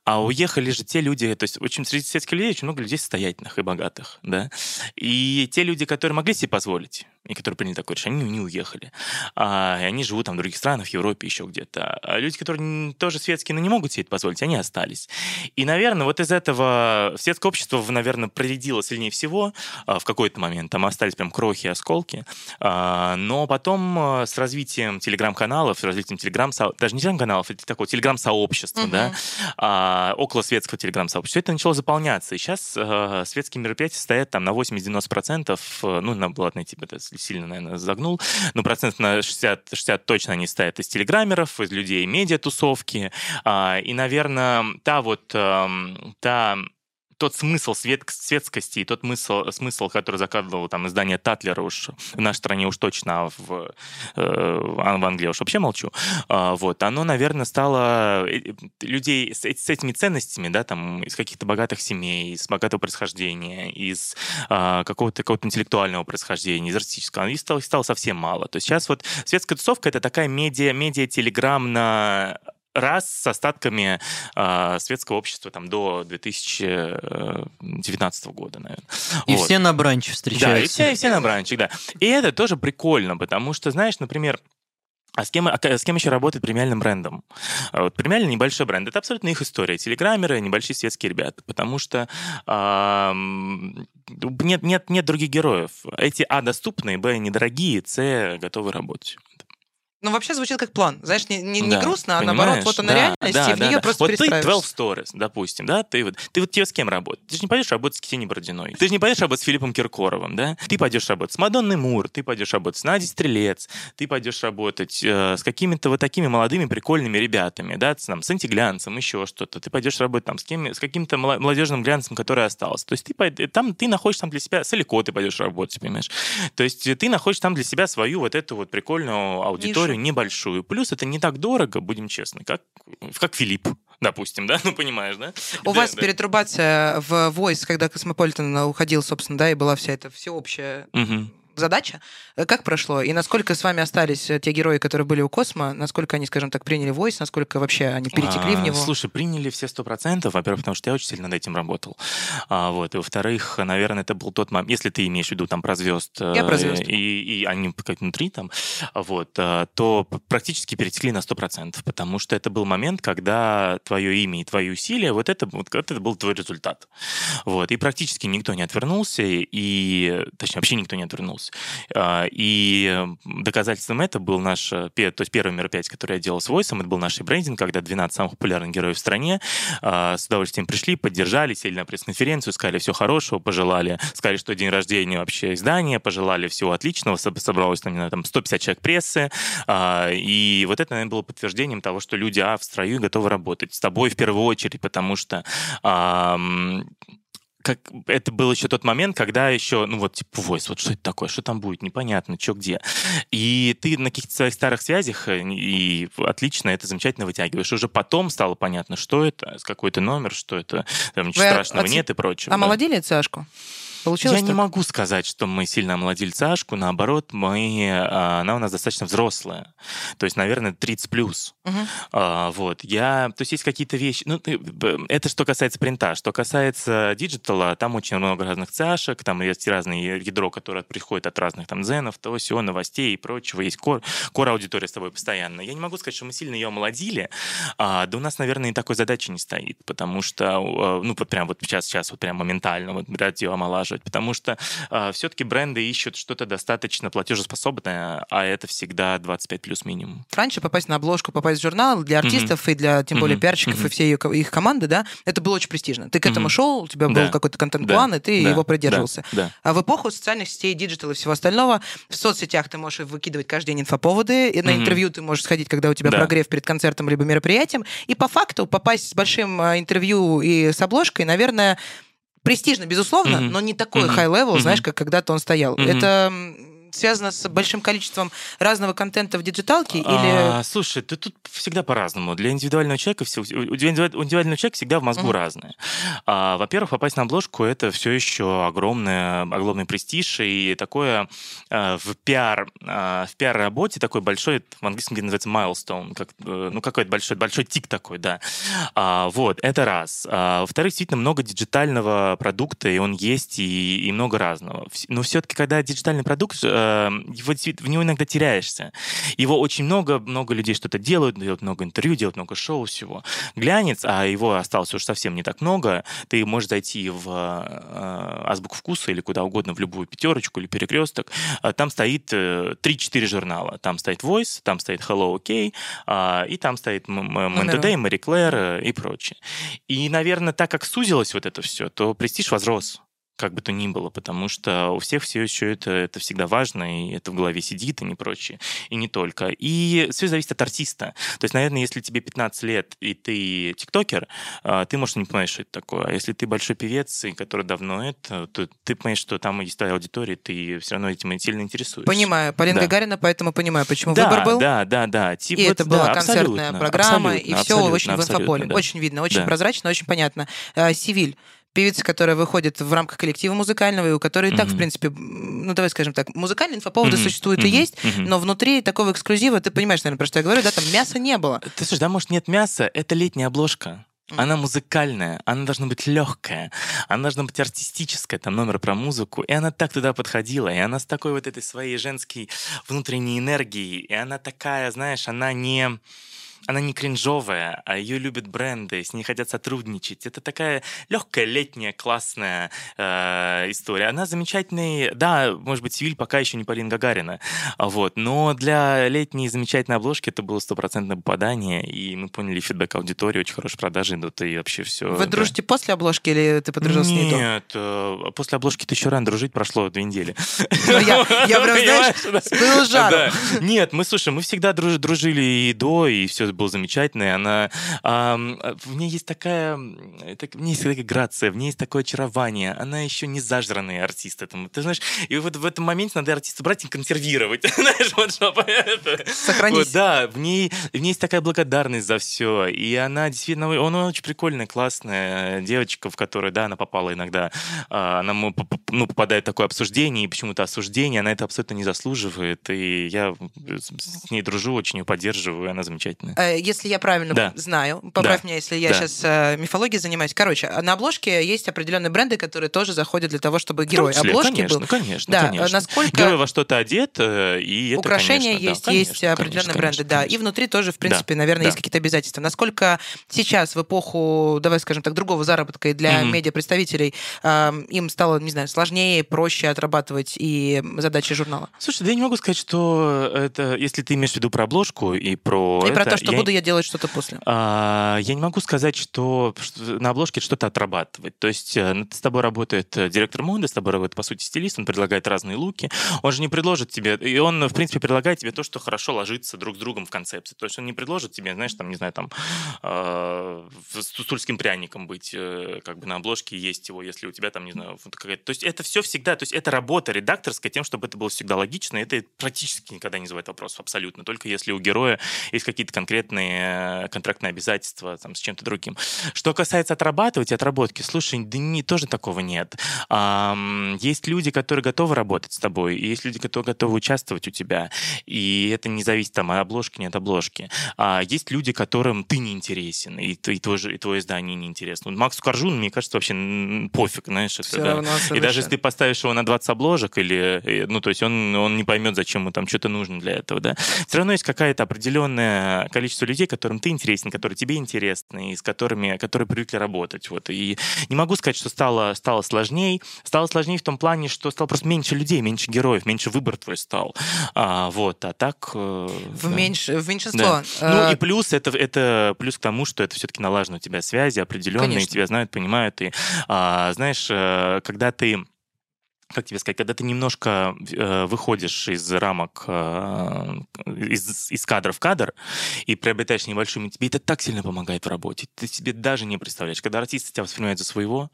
А уехали же те люди, то есть очень среди светских людей очень много людей состоятельных и богатых, да. И те люди, которые могли себе позволить, и которые приняли такое решение, они не уехали. А, и они живут там в других странах, в Европе, еще где-то. А люди, которые тоже светские, но не могут себе это позволить, они остались. И, наверное, вот из этого светское общество, наверное, проредило сильнее всего а, в какой-то момент. Там остались прям крохи и осколки. А, но потом а, с развитием телеграм-каналов, с развитием телеграм даже не телеграм-каналов, это такое телеграм-сообщество, uh-huh. да, а, около светского телеграм-сообщества, это начало заполняться. И сейчас а, светские мероприятия стоят там на 80-90%, э, ну, на, ладно, типа, это сильно, наверное, загнул, но процент на 60, 60 точно они стоят из телеграммеров, из людей медиа-тусовки. А, и, наверное, та вот, та тот смысл свет, светскости и тот смысл, смысл, который закладывал там издание Татлера уж в нашей стране уж точно, а в, э, в Англии уж вообще молчу, а, вот, оно, наверное, стало э, людей с, с этими ценностями, да, там, из каких-то богатых семей, из богатого происхождения, из а, какого-то какого интеллектуального происхождения, из артистического, и стало, стало совсем мало. То есть сейчас вот светская тусовка — это такая медиа, медиа-телеграм на раз с остатками э, светского общества там до 2019 года, наверное. И вот. все на бранче встречаются. Да, и все, и все на бранче, да. И это тоже прикольно, потому что, знаешь, например, А с кем, а с кем еще работает премиальным брендом? А вот премиальный небольшой бренд. Это абсолютно их история. Телеграммеры, небольшие светские ребята. Потому что э, нет, нет, нет других героев. Эти А доступные, Б недорогие, С готовы работать. Ну, вообще звучит как план. Знаешь, не, не, не да, грустно, а наоборот, вот она да, реальность, да, и в да, нее да. просто Вот ты 12 Stories, допустим, да, ты вот, ты вот тебе с кем работаешь? Ты же не пойдешь работать с Ксенией Бородиной. Ты же не пойдешь работать с Филиппом Киркоровым, да? Ты пойдешь работать с Мадонной Мур, ты пойдешь работать с Надей Стрелец, ты пойдешь работать э, с какими-то вот такими молодыми прикольными ребятами, да, с, там, с антиглянцем, еще что-то. Ты пойдешь работать там с, кем, с каким-то молодежным глянцем, который остался. То есть ты, там, ты находишь там для себя, с Алико ты пойдешь работать, понимаешь? То есть ты находишь там для себя свою вот эту вот прикольную аудиторию Нишу. небольшую Плюс это не так дорого, будем честны, как, как Филипп допустим, да, ну понимаешь, да? У да, вас да. пертурбация в Voice, когда Космополитен уходил, собственно, да, и была вся эта всеобщая угу задача. Э, как прошло? И насколько с вами остались э, те герои, которые были у Cosmo? Насколько они, скажем так, приняли Voice? Насколько вообще они перетекли а, в него? Слушай, приняли все сто процентов. Во-первых, потому что я очень сильно над этим работал. А, вот. И во-вторых, наверное, это был тот момент, если ты имеешь в виду там про звезд, я про звезд. И, и они как внутри там, вот, то практически перетекли на сто процентов, потому что это был момент, когда твое имя и твои усилия, вот это, вот это был твой результат. Вот. И практически никто не отвернулся, и, точнее, вообще никто не отвернулся получилось. А, и доказательством это был наш, э, то есть первое мероприятие, которое я делал с Войсом, это был наш брендинг, когда 12 самых популярных героев в стране а, с удовольствием пришли, поддержали, сели на пресс-конференцию, сказали все хорошего, пожелали, сказали, что день рождения вообще издания, пожелали всего отличного, собралось там, там 150 человек прессы, а, и вот это, наверное, было подтверждением того, что люди, а, в строю готовы работать с тобой в первую очередь, потому что как это был еще тот момент, когда еще, ну вот, типа, войс, вот что это такое, что там будет, непонятно, что где. И ты на каких-то своих старых связях, э, и отлично, это замечательно вытягиваешь. Уже потом стало понятно, что это, с какой-то номер, что это, там ничего Вы страшного от... нет и прочего. А да. Сашку? Получилось Я так? не могу сказать, что мы сильно омолодили ЦАшку. Наоборот, мы, а, она у нас достаточно взрослая. То есть, наверное, 30 плюс. Угу. А, вот. Я, то есть есть какие-то вещи. Ну, это что касается принта. Что касается диджитала, там очень много разных ЦАшек, там есть разные ядро, которое приходит от разных там зенов, того всего, новостей и прочего. Есть core, core аудитория с тобой постоянно. Я не могу сказать, что мы сильно ее омолодили. А, да у нас, наверное, и такой задачи не стоит, потому что, а, ну, вот прям вот сейчас, сейчас вот прям моментально вот брать ее омолаживать использовать, потому что э, а, все-таки бренды ищут что-то достаточно платежеспособное, а это всегда 25 плюс минимум. Раньше попасть на обложку, попасть в журнал для артистов mm-hmm. и для, тем более, mm-hmm. пиарщиков mm-hmm. и всей их, их команды, да, это было очень престижно. Ты к этому mm-hmm. шел, у тебя был да. какой-то контент-план, да. и ты да. его придерживался. Да. Да. А в эпоху социальных сетей, диджитал и всего остального, в соцсетях ты можешь выкидывать каждый день инфоповоды, и на mm-hmm. интервью ты можешь сходить, когда у тебя да. прогрев перед концертом либо мероприятием, и по факту попасть с большим а, интервью и с обложкой, наверное, престижно, безусловно, mm-hmm. но не такой high-level, mm-hmm. знаешь, как когда-то он стоял. Mm-hmm. Это связано с большим количеством разного контента в диджиталке? А, или... Слушай, ты тут всегда по-разному. Для индивидуального человека, у индивидуального человека всегда в мозгу mm-hmm. разное. А, во-первых, попасть на обложку это все еще огромный, огромный престиж и такое а, в пиар а, в пиар-работе такой большой, в английском называется milestone, как, э, ну какой-то большой, большой tick такой, да. А, вот, это раз. А, во-вторых, действительно много диджитального продукта, и он есть, и, и много разного. Но все-таки, когда диджитальный продукт э, его, в него иногда теряешься. Его очень много, много людей что-то делают, делают много интервью, делают много шоу всего. Глянец, а его осталось уже совсем не так много, ты можешь зайти в э, азбуку вкуса или куда угодно, в любую пятерочку или перекресток, э, там стоит э, 3-4 журнала. Там стоит Voice, там стоит Hello OK, э, и там стоит МНТД, Мэри Клэр э, и прочее. И, наверное, так как сузилось вот это все, то престиж возрос как бы то ни было, потому что у всех все еще это, это всегда важно, и это в голове сидит, и не прочее, и не только. И все зависит от артиста. То есть, наверное, если тебе 15 лет, и ты тиктокер, а, ты, может, не понимаешь, что это такое. А если ты большой певец, и который давно это, то ты понимаешь, что там есть твоя аудитория, ты все равно этим сильно интересуешься. Понимаю. Полина да. Гагарина, поэтому понимаю, почему да, выбор был. Да, да, да. Типа, и вот, это была да, концертная программа, и все очень в инфополе. Да. Очень видно, очень да. прозрачно, очень понятно. А, Сивиль певица, которая выходит в рамках коллектива музыкального, и у которой mm-hmm. так, в принципе, ну, давай скажем так, музыкальные инфоповоды mm-hmm. существуют mm-hmm. и есть, mm-hmm. но внутри такого эксклюзива, ты понимаешь, наверное, про что я говорю, да, там мяса не было. Ты слушай, да, может, нет мяса, это летняя обложка. Она музыкальная, она должна быть легкая, она должна быть артистическая, там номер про музыку, и она так туда подходила, и она с такой вот этой своей женской внутренней энергией, и она такая, знаешь, она не она не кринжовая, а ее любят бренды, с ней хотят сотрудничать. Это такая легкая, летняя, классная э, история. Она замечательная, да, может быть, Сивиль пока еще не Полина Гагарина, вот, но для летней замечательной обложки это было стопроцентное попадание, и мы поняли фидбэк аудитории, очень хорошие продажи идут, и вообще все. Вы да. дружите после обложки или ты подружил с ней до? Нет, э, после обложки-то еще рано дружить, прошло две недели. Ну, я, прям, знаешь, был Нет, мы, слушай, мы всегда дружили и до, и все было замечательно, она, а, в ней есть такая, так, в ней есть такая грация, в ней есть такое очарование, она еще не зажранный артист этому, ты знаешь, и вот в этом моменте надо артиста брать и консервировать, знаешь, вот что Сохранить. Вот, да, в ней, в ней есть такая благодарность за все, и она действительно, она очень прикольная, классная девочка, в которой, да, она попала иногда, а, она ну, попадает в такое обсуждение, и почему-то осуждение, она это абсолютно не заслуживает, и я с ней дружу, очень ее поддерживаю, она замечательная. Э, если я правильно да. знаю, поправь да. меня, если я да. сейчас э, мифологией занимаюсь. Короче, на обложке есть определенные бренды, которые тоже заходят для того, чтобы герой числе, обложки конечно, был. Конечно, да, конечно. Насколько герой во что-то одет, э, и это, украшения конечно, есть, да, есть конечно, определенные конечно, бренды, конечно, да, конечно. и внутри тоже, в принципе, да, наверное, да. есть какие-то обязательства. Насколько сейчас в эпоху, давай скажем так, другого заработка и для mm-hmm. медиапредставителей э, им стало, не знаю, сложнее, проще отрабатывать и задачи журнала? Слушай, да я не могу сказать, что это, если ты имеешь в виду про обложку и про и это, про то, что я... буду я делать что-то после. А, я не могу сказать, что на обложке что-то отрабатывать. То есть э, с тобой работает э, директор моды, с тобой работает, по сути, стилист, он предлагает разные луки. Он же не предложит тебе, и он, в принципе, предлагает тебе то, что хорошо ложится друг с другом в концепции. То есть он не предложит тебе, знаешь, там, не знаю, там, э, с тульским пряником быть, э, как бы на обложке есть его, если у тебя там, не знаю, вот какая-то... То есть это все всегда, то есть это работа редакторская тем, чтобы это было всегда логично, это практически никогда не вызывает вопросов абсолютно. Только если у героя есть какие-то конкретные э, контрактные обязательства там, с чем-то другим. Что касается отрабатывать и отработки, слушай, да не, тоже такого нет. А, есть люди, которые готовы работать с тобой, и есть люди, которые готовы участвовать у тебя, и это не зависит там от обложки, не от обложки. А есть люди, которым ты не интересен, и, и, твое, и твое издание не интересно. Макс Коржун, мне кажется, вообще пофиг, знаешь, это, да. И даже если ты поставишь его на 20 обложек, или, ну, то есть он, он не поймет, зачем ему там что-то нужно для этого, да. Все равно есть какое-то определенное количество людей, которым ты интересен, которые тебе интересны, и с которыми, которые привыкли работать. Вот. И не могу сказать, что стало, стало сложнее. Стало сложнее в том плане, что стало просто меньше людей, меньше героев, меньше выбор твой стал. А, вот, а так... Э, в, да. меньш... в меньшинство. Да. Ну и плюс, это, это плюс к тому, что это все-таки налажено у тебя связи определенные, Конечно. тебя знают, понимают. И, а, знаешь, э, когда ты как тебе сказать, когда ты немножко э, выходишь из рамок, э, из, из кадра в кадр и приобретаешь небольшую, тебе это так сильно помогает в работе. Ты себе даже не представляешь. Когда артисты тебя воспринимают за своего,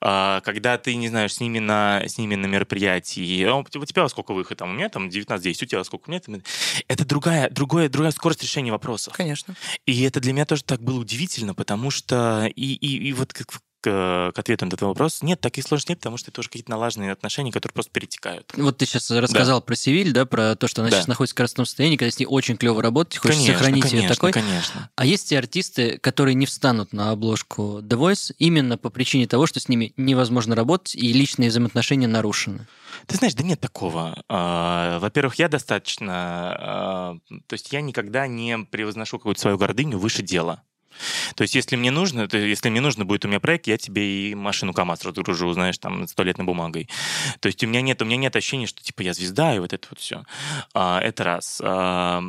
э, когда ты, не знаешь, с ними на, с ними на мероприятии, «А у тебя сколько выход? Там, у меня там 19-10, у тебя сколько? У меня там... Это другая, другая, другая скорость решения вопросов. Конечно. И это для меня тоже так было удивительно, потому что и, и, и вот как к, к ответу на этот вопрос. Нет, таких сложностей нет, потому что это тоже какие-то налаженные отношения, которые просто перетекают. Вот ты сейчас рассказал да. про Севиль, да, про то, что она да. сейчас находится в скоростном состоянии, когда с ней очень клево работать, хочешь конечно, сохранить конечно, ее такой. Конечно. А есть те артисты, которые не встанут на обложку The Voice именно по причине того, что с ними невозможно работать и личные взаимоотношения нарушены. Ты знаешь, да нет такого. А, во-первых, я достаточно... А, то есть я никогда не превозношу какую-то свою гордыню выше дела. То есть, если мне нужно, то, если мне нужно будет у меня проект, я тебе и машину КАМАЗ разгружу, знаешь, там, с туалетной бумагой. То есть, у меня нет, у меня нет ощущения, что, типа, я звезда, и вот это вот все. А, это раз. А,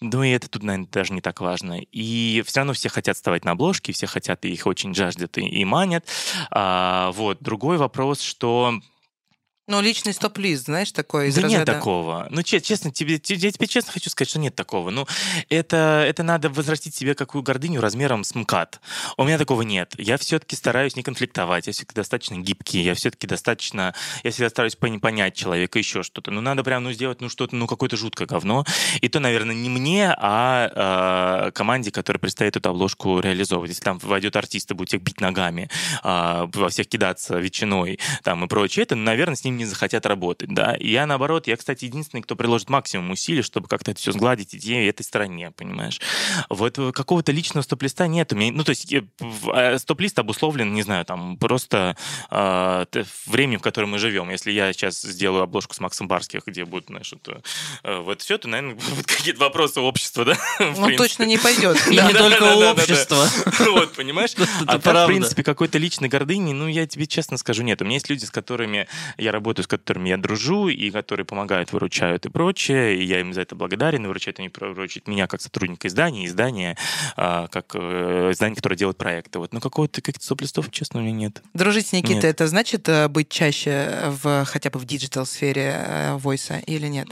ну и это тут, наверное, даже не так важно. И все равно все хотят вставать на обложки, все хотят, их очень жаждут и, и манят. А, вот. Другой вопрос, что ну, личный стоп-лист, знаешь, такой из Да разряда... нет такого. Ну, честно, тебе, я тебе честно хочу сказать, что нет такого. Ну, это, это надо возрастить себе какую гордыню размером с МКАД. У меня такого нет. Я все-таки стараюсь не конфликтовать, я все-таки достаточно гибкий, я все-таки достаточно... Я всегда стараюсь понять человека, еще что-то. Ну, надо прям, ну, сделать, ну, что-то, ну, какое-то жуткое говно. И то, наверное, не мне, а э, команде, которая предстоит эту обложку реализовывать. Если там войдет артист и будет всех бить ногами, э, во всех кидаться ветчиной там и прочее, это, наверное, с ним не захотят работать, да. И я, наоборот, я, кстати, единственный, кто приложит максимум усилий, чтобы как-то это все сгладить идеи этой стороне, понимаешь. Вот какого-то личного стоп-листа нет. У меня, ну, то есть а, стоп-лист обусловлен, не знаю, там, просто э, временем, в котором мы живем. Если я сейчас сделаю обложку с Максом Барских, где будет, знаешь, это, э, вот все, то, наверное, будут какие-то вопросы общества, да? Ну, точно не пойдет. И не только у общества. Вот, понимаешь? А в принципе, какой-то личной гордыни, ну, я тебе честно скажу, нет. У меня есть люди, с которыми я работаю, с которыми я дружу, и которые помогают, выручают и прочее, и я им за это благодарен, и выручают они выручают меня как сотрудника издания, издания, а, как э, издание, которое делает проекты. Вот. Но какого-то каких-то стоп-листов, честно, у меня нет. Дружить с Никитой, это значит э, быть чаще в хотя бы в диджитал-сфере э, Voice а или нет?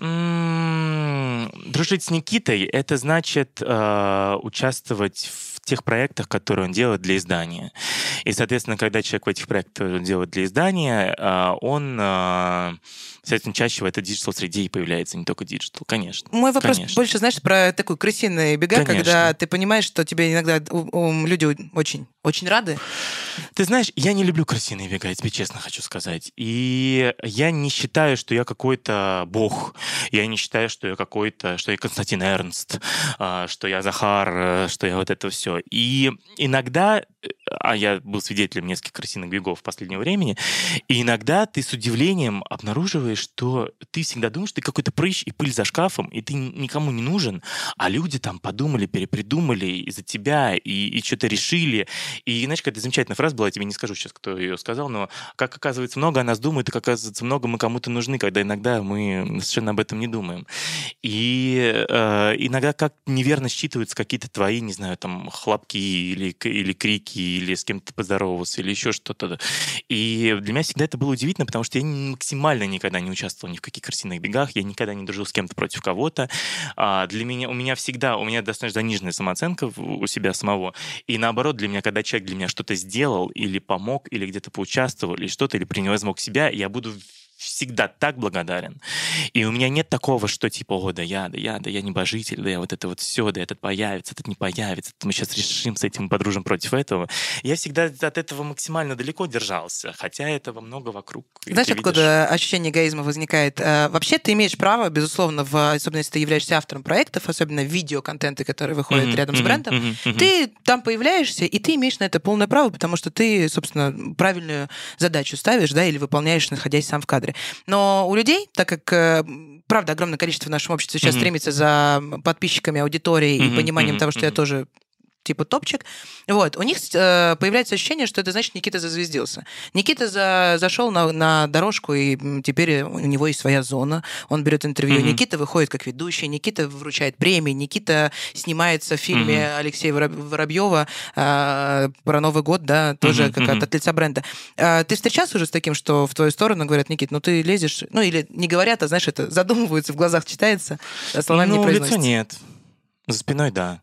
Дружить с Никитой, это значит э, участвовать в тех проектах, которые он делает для издания. И, соответственно, когда человек в этих проектах делает для издания, э, он э, Соответственно, чаще в этой диджитал-среде и появляется не только диджитал, конечно. Мой вопрос конечно. больше, знаешь, про такую крысиные бега, конечно. когда ты понимаешь, что тебе иногда люди очень, очень рады. Ты знаешь, я не люблю крысиные бега, я тебе честно хочу сказать. И я не считаю, что я какой-то бог. Я не считаю, что я какой-то, что я Константин Эрнст, а, что я Захар, э, что я вот это все. И иногда, э, а я был свидетелем нескольких крысиных бегов в последнее времени, и иногда ты с удивлением обнаруживаешь, что ты всегда думаешь, ты какой-то прыщ и пыль за шкафом, и ты никому не нужен, а люди там подумали, перепридумали из-за тебя и, и что-то решили. И, знаешь, какая-то замечательная фраза была, я тебе не скажу сейчас, кто ее сказал, но как оказывается много о нас думает, и как оказывается много мы кому-то нужны, когда иногда мы совершенно об этом не думаем. И э, иногда как неверно считываются какие-то твои, не знаю, там, хлопки или, или крики, или с кем-то поздоровался, или еще что-то. И для меня всегда это было удивительно, потому что я максимально никогда не участвовал ни в каких крысиных бегах, я никогда не дружил с кем-то против кого-то. А для меня, у меня всегда, у меня достаточно заниженная самооценка у себя самого. И наоборот, для меня, когда человек для меня что-то сделал или помог, или где-то поучаствовал, или что-то, или превозмог себя, я буду всегда так благодарен. И у меня нет такого, что типа, о, да я, да я, да я небожитель, да я вот это вот все, да этот появится, этот не появится, мы сейчас решим с этим, подружим против этого. Я всегда от этого максимально далеко держался, хотя этого много вокруг. Знаешь, откуда видишь? ощущение эгоизма возникает? Э, вообще ты имеешь право, безусловно, в, особенно если ты являешься автором проектов, особенно видеоконтенты, которые выходят mm-hmm, рядом mm-hmm, с брендом, mm-hmm, mm-hmm. ты там появляешься, и ты имеешь на это полное право, потому что ты, собственно, правильную задачу ставишь, да, или выполняешь, находясь сам в кадре кадре. Но у людей, так как э, правда, огромное количество в нашем обществе сейчас mm-hmm. стремится за подписчиками, аудиторией mm-hmm. и пониманием mm-hmm. того, что я тоже типа топчик. Вот, у них э, появляется ощущение, что это значит Никита зазвездился. Никита за, зашел на, на дорожку, и теперь у него есть своя зона. Он берет интервью. Mm-hmm. Никита выходит как ведущий, Никита вручает премии, Никита снимается в фильме mm-hmm. Алексея Воробьева э, про Новый год, да, тоже mm-hmm. как от лица бренда. Э, ты встречался уже с таким, что в твою сторону говорят, Никит, ну ты лезешь, ну или не говорят, а знаешь, это задумываются, в глазах читается, а словами ну, не произносится. нет. За спиной, да.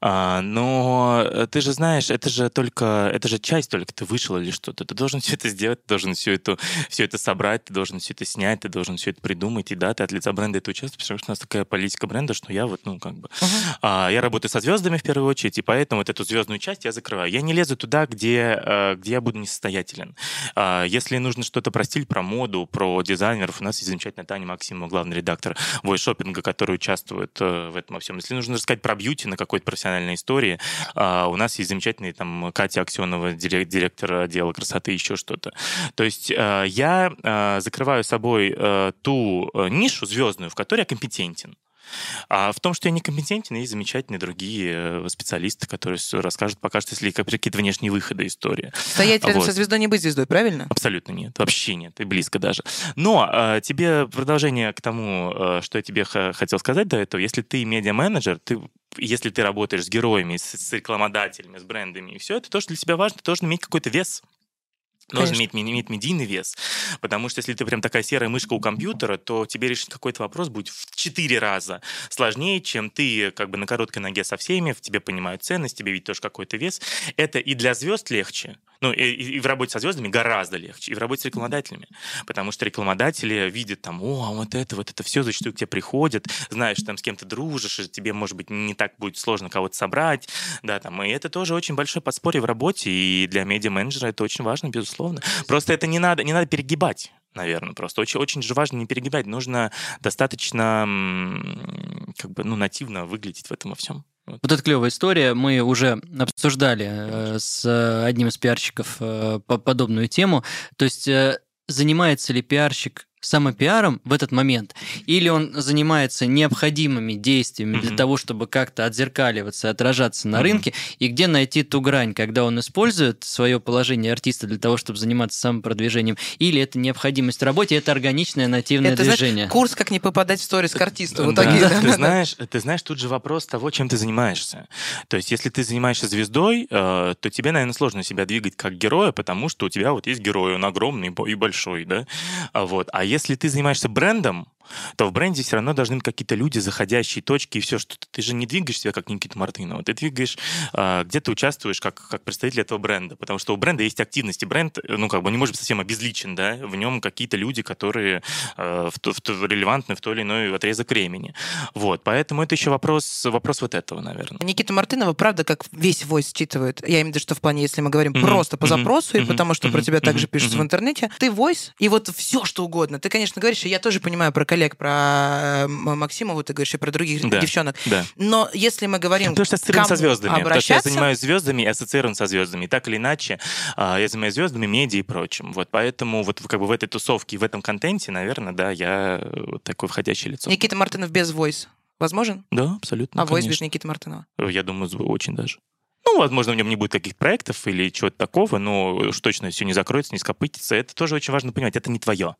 А, но э, ты же знаешь, это же только, это же часть только, ты вышел или что-то. Ты должен все это сделать, ты должен все это, все это собрать, ты должен все это снять, ты должен все это придумать, и да, ты от лица бренда это участвуешь, потому что у нас такая политика бренда, что я вот, ну, как бы, uh-huh. а, я работаю со звездами в первую очередь, и поэтому вот эту звездную часть я закрываю. Я не лезу туда, где, э, где я буду несостоятелен. А, если нужно что-то про стиль, про моду, про дизайнеров, у нас есть замечательная Таня Максимова, главный редактор войшопинга, который участвует э, в этом во всем. Если нужно рассказать про бьюти на какой-то профессиональной истории. А, у нас есть замечательный там Катя Аксенова, директор отдела красоты, еще что-то. То есть а, я а, закрываю собой а, ту нишу звездную, в которой я компетентен. А в том, что я некомпетентен, есть замечательные другие э, специалисты, которые все расскажут, покажут, если какие-то внешние выходы истории. Стоять рядом вот. со звездой, не быть звездой, правильно? Абсолютно нет, вообще нет, и близко даже. Но э, тебе продолжение к тому, э, что я тебе хотел сказать до этого, если ты медиа-менеджер, ты если ты работаешь с героями, с, с рекламодателями, с брендами и все, это то, что для тебя важно, ты должен иметь какой-то вес должен иметь, иметь медийный вес. Потому что если ты прям такая серая мышка у компьютера, то тебе решить какой-то вопрос будет в четыре раза сложнее, чем ты как бы на короткой ноге со всеми, в тебе понимают ценность, тебе видят тоже какой-то вес. Это и для звезд легче, ну, и, и в работе со звездами гораздо легче, и в работе с рекламодателями. Потому что рекламодатели видят там, о, а вот это, вот это все зачастую к тебе приходят, знаешь, там с кем то дружишь, и тебе, может быть, не так будет сложно кого-то собрать, да, там, и это тоже очень большое подспорье в работе, и для медиа-менеджера это очень важно, безусловно. Просто это не надо, не надо перегибать. наверное, просто. Очень, очень же важно не перегибать. Нужно достаточно как бы, ну, нативно выглядеть в этом во всем. Вот. вот это клевая история. Мы уже обсуждали э, с одним из пиарщиков э, подобную тему. То есть э, занимается ли пиарщик самопиаром в этот момент, или он занимается необходимыми действиями mm-hmm. для того, чтобы как-то отзеркаливаться, отражаться на mm-hmm. рынке, и где найти ту грань, когда он использует свое положение артиста для того, чтобы заниматься самопродвижением, или это необходимость в работе, это органичное нативное это, движение. Знаешь, курс, как не попадать в сторис к артисту. Вот да, такие, да, ты, знаешь, ты знаешь, тут же вопрос того, чем ты занимаешься. То есть, если ты занимаешься звездой, э, то тебе, наверное, сложно себя двигать как героя, потому что у тебя вот есть герой, он огромный и большой, да, а вот. А если ты занимаешься брендом, то в бренде все равно должны быть какие-то люди, заходящие точки и все, что ты, ты же не двигаешь себя как Никита Мартынова, ты двигаешь, а, где ты участвуешь как, как представитель этого бренда, потому что у бренда есть активности. Бренд, ну, как бы не может быть совсем обезличен, да, в нем какие-то люди, которые а, в, в, в, релевантны в то или иной отрезок времени. Вот, поэтому это еще вопрос, вопрос вот этого, наверное. Никита Мартынова, правда, как весь войс считывает, я имею в виду, что в плане, если мы говорим mm-hmm. просто по запросу, mm-hmm. и потому что mm-hmm. про тебя также пишут в интернете, ты войс, и вот все, что угодно. Ты, конечно, говоришь, я тоже понимаю про коллег, про Максимову, ты говоришь, и про других да, девчонок. Да. Но если мы говорим... Потому что ассоциирован со звездами. Потому что я занимаюсь звездами и ассоциирован со звездами. И так или иначе, а, я занимаюсь звездами, медиа и прочим. Вот поэтому вот как бы в этой тусовке, в этом контенте, наверное, да, я вот такое входящее лицо. Никита Мартынов без voice возможен? Да, абсолютно. А voice без Никиты Мартынова? Я думаю, очень даже. Ну, возможно, в нем не будет каких проектов или чего-то такого, но уж точно все не закроется, не скопытится. Это тоже очень важно понимать. Это не твое.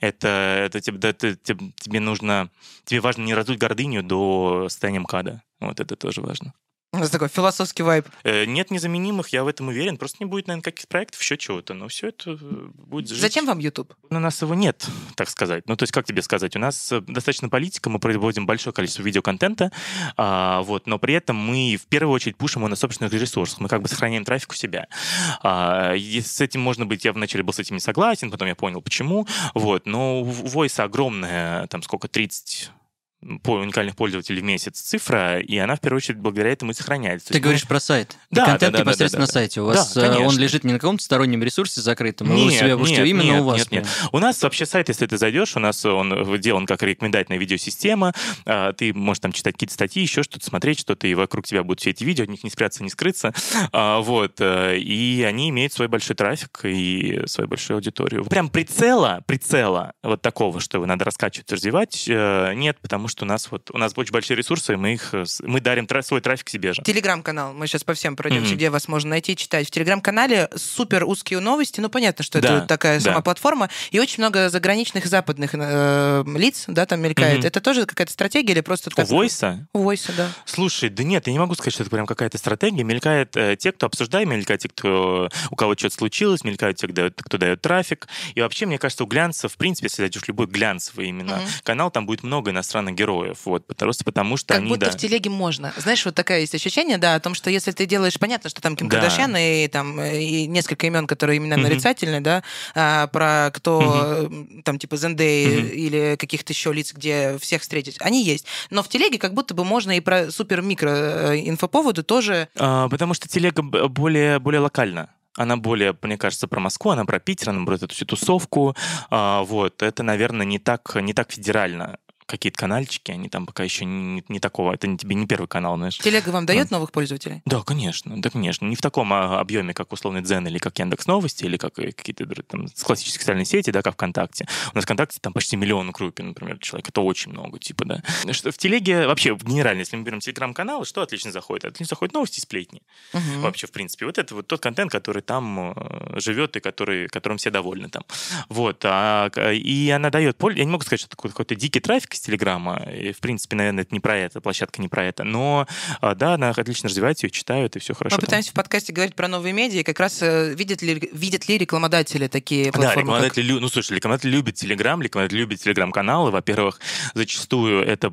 Это, это, тебе, это тебе, тебе нужно... Тебе важно не раздуть гордыню до состояния МКАДа. Вот это тоже важно. У нас такой философский вайб. Э, нет незаменимых, я в этом уверен. Просто не будет, наверное, каких проектов, еще чего-то. Но все это э, будет жить. Зачем вам YouTube? У нас его нет, так сказать. Ну, то есть, как тебе сказать? У нас э, достаточно политика, мы производим большое количество видеоконтента, а, вот, но при этом мы в первую очередь пушим его на собственных ресурсах. Мы как бы сохраняем трафик у себя. А, и с этим можно быть, я вначале был с этим не согласен, потом я понял, почему. Вот, но у Voice огромная, там сколько, 30 по уникальных пользователей в месяц цифра, и она в первую очередь благодаря этому и сохраняется. Ты говоришь мы... про сайт. Да, контент да, да, непосредственно да, да, на сайте. У вас да, он лежит не на каком-то стороннем ресурсе закрытом, нет, у себя нет, именно нет, у вас. Нет, нет. У нас вообще сайт, если ты зайдешь, у нас он сделан как рекомендательная видеосистема. А, ты можешь там читать какие-то статьи, еще что-то смотреть, что-то, и вокруг тебя будут все эти видео, от них не спрятаться, не скрыться. А, вот. Э, и они имеют свой большой трафик и свою большую аудиторию. Прям прицела, прицела вот такого, что надо раскачивать, развивать, э, нет, потому что у нас вот у нас очень большие ресурсы, мы их э, мы дарим тра- свой трафик себе же. Телеграм-канал. Мы сейчас по всем пройдемся, mm-hmm. где вас можно найти, читать. В Телеграм-канале супер узкие новости. Ну, понятно, что да, это такая да. сама платформа. И очень много заграничных и западных э, лиц, да, там мелькает. Mm-hmm. Это тоже какая-то стратегия или просто... У Войса? У Войса, да. Слушай, да нет, я не могу сказать, что это прям какая-то стратегия. Мелькает э, те, кто обсуждает, мелькают те, кто, у кого что-то случилось, мелькают те, кто дает, кто дает трафик. И вообще, мне кажется, у глянца, в принципе, если зайдешь в любой глянцевый именно mm-hmm. канал, там будет много иностранных героев. Вот, просто потому что как они, будто да. в телеге можно. Знаешь, вот такая есть ощущение, да, о том, что если ты делаешь, понятно, что там Ким да. Кардашьян и там и несколько имен, которые именно mm-hmm. нарицательные, да, а, про кто mm-hmm. там типа Зендей mm-hmm. или каких-то еще лиц, где всех встретить, они есть. Но в телеге как будто бы можно и про супер-микро э, инфоповоды тоже. А, потому что телега более более локальна она более, мне кажется, про Москву, она про Питер, она про эту всю тусовку. А, вот, это, наверное, не так, не так федерально какие-то канальчики, они там пока еще не, не такого, это не тебе не первый канал, знаешь. Телега вам дает да. новых пользователей? Да, конечно, да, конечно. Не в таком а, объеме, как условный Дзен или как Яндекс Новости, или как какие-то там классические социальные сети, да, как ВКонтакте. У нас ВКонтакте там почти миллион группе, например, человек. Это очень много, типа, да. Что в телеге, вообще, генерально, если мы берем телеграм-каналы, что отлично заходит? Отлично заходят новости и сплетни. Угу. Вообще, в принципе. Вот это вот тот контент, который там э, живет и который, которым все довольны там. Вот. А, и она дает... Я не могу сказать, что это какой-то дикий трафик из Телеграма. И, в принципе, наверное, это не про это, площадка не про это. Но, а, да, она отлично развивается, ее читают, и все хорошо. Мы пытаемся в подкасте говорить про новые медиа, и как раз э, видят ли, видят ли рекламодатели такие платформы? Да, рекламодатели, как... ну, слушай, рекламодатели любят Телеграм, рекламодатели любят Телеграм-каналы. Во-первых, зачастую это,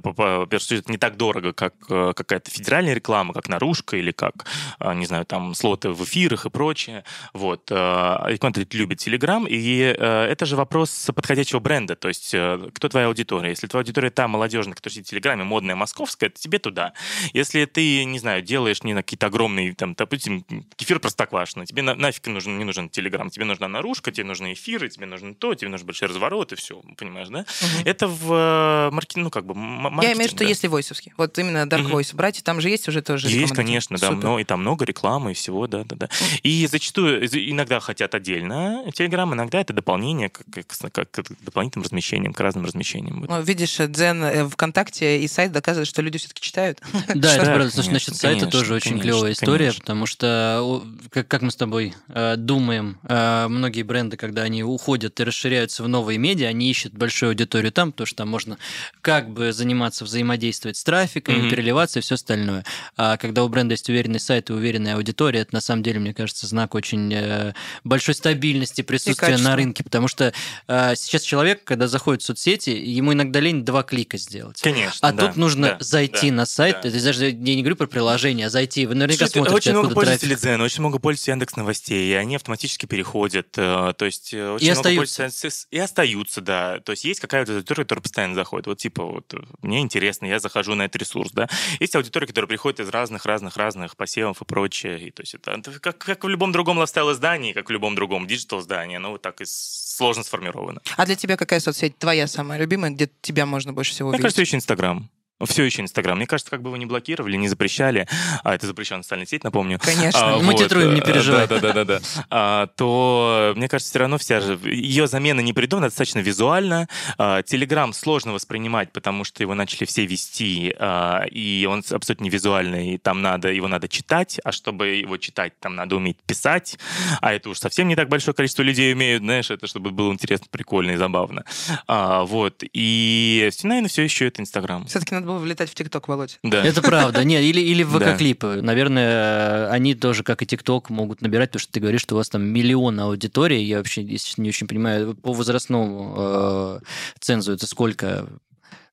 это не так дорого, как э, какая-то федеральная реклама, как наружка или как, э, не знаю, там, слоты в эфирах и прочее. Вот. Рекламодатели любят Телеграм, и это же вопрос подходящего бренда, то есть кто твоя аудитория. Если твоя аудитория которая та молодежная, которая сидит в Телеграме, модная, московская, это тебе туда. Если ты, не знаю, делаешь не на какие-то огромные, там, допустим, кефир простоквашино, тебе на, нафиг нужен, не нужен Телеграм, тебе нужна наружка, тебе нужны эфиры, тебе нужно то, тебе нужны большие развороты, все, понимаешь, да? Угу. Это в маркетинг, ну, как бы, маркетинг. Я имею в виду, что да. если войсовский, вот именно Dark угу. Voice брать, там же есть уже тоже Есть, конечно, да, но, и там много рекламы и всего, да, да, да. И зачастую, иногда хотят отдельно Телеграм, иногда это дополнение к, к, к, к дополнительным размещениям, к разным размещениям. Ну, видишь, Дзен э, ВКонтакте и сайт доказывают, что люди все-таки читают. Да, это правда. Слушай, насчет сайта тоже очень клевая история, потому что, как мы с тобой э, думаем, э, многие бренды, когда они уходят и расширяются в новые медиа, они ищут большую аудиторию там, потому что там можно как бы заниматься, взаимодействовать с трафиком, переливаться и все остальное. А когда у бренда есть уверенный сайт и уверенная аудитория, это на самом деле, мне кажется, знак очень большой стабильности присутствия на рынке, потому что сейчас человек, когда заходит в соцсети, ему иногда лень два клика сделать. Конечно. А да, тут нужно да, зайти да, на сайт. Да. Это даже я не говорю про приложение, а зайти. Вы наверняка Слушайте, смотрите, очень много пользователей Дзен, очень много пользуются Яндекс новостей, и они автоматически переходят. Э, то есть э, очень и много остаются. И остаются, да. То есть есть какая-то аудитория, которая постоянно заходит. Вот типа вот мне интересно, я захожу на этот ресурс, да. Есть аудитория, которая приходит из разных, разных, разных посевов и прочее. И, то есть это, как, как в любом другом лайфстайл издании, как в любом другом диджитал издании, ну вот так и сложно сформировано. А для тебя какая соцсеть твоя самая любимая, где тебя можно больше всего увидеть? Мне кажется, еще Инстаграм. Все еще Инстаграм. Мне кажется, как бы вы не блокировали, не запрещали, а это запрещенная социальная сеть, напомню. Конечно. А, Мы вот, титруем, не переживай. Да, да, да, да. А, то, мне кажется, все равно вся же... Ее замена не придумана, достаточно визуально. А, Телеграм сложно воспринимать, потому что его начали все вести, а, и он абсолютно не визуальный, и там надо, его надо читать, а чтобы его читать, там надо уметь писать, а это уж совсем не так большое количество людей умеют, знаешь, это чтобы было интересно, прикольно и забавно. А, вот. И, наверное, все еще это Инстаграм. Все-таки надо было влетать в ТикТок, Володь. Да. Это правда. Нет, или, или в ВК-клипы. Наверное, они тоже, как и ТикТок, могут набирать, потому что ты говоришь, что у вас там миллион аудитории. Я вообще если не очень понимаю, по возрастному э, цензу это сколько?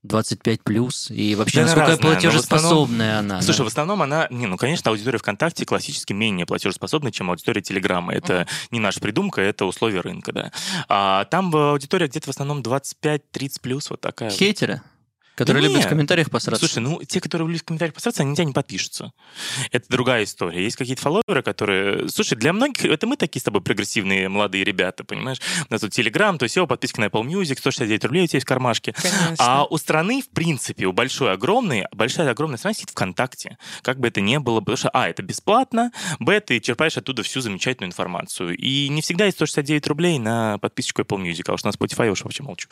25 плюс, и вообще да, насколько разная, платежеспособная основном, она. Слушай, да? в основном она, не, ну, конечно, аудитория ВКонтакте классически менее платежеспособна, чем аудитория Телеграма. Это uh-huh. не наша придумка, это условия рынка, да. А там аудитория где-то в основном 25-30 плюс, вот такая. Хейтеры? Которые да любят нет. в комментариях посраться. Слушай, ну те, которые любят в комментариях посраться, они тебя не подпишутся. Это другая история. Есть какие-то фолловеры, которые... Слушай, для многих это мы такие с тобой прогрессивные молодые ребята, понимаешь? У нас тут Telegram, то есть его подписка на Apple Music, 169 рублей у тебя есть в кармашке. Конечно. А у страны, в принципе, у большой, огромной, большая, огромная страна сидит ВКонтакте. Как бы это ни было, потому что, а, это бесплатно, б, ты черпаешь оттуда всю замечательную информацию. И не всегда есть 169 рублей на подписочку Apple Music, а уж на Spotify я уж вообще молчу.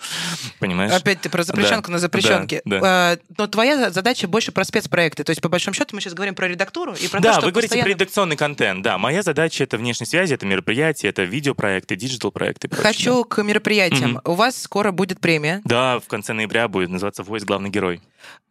Понимаешь? Опять ты про запрещенку да. на запрещенке рамки. Да. Э, но твоя задача больше про спецпроекты. То есть, по большому счету, мы сейчас говорим про редактуру и про да, то, что вы говорите постоянно... про редакционный контент. Да, моя задача — это внешние связи, это мероприятия, это видеопроекты, диджитал-проекты. Хочу к мероприятиям. Mm-hmm. У вас скоро будет премия. Да, в конце ноября будет называться «Voice главный герой».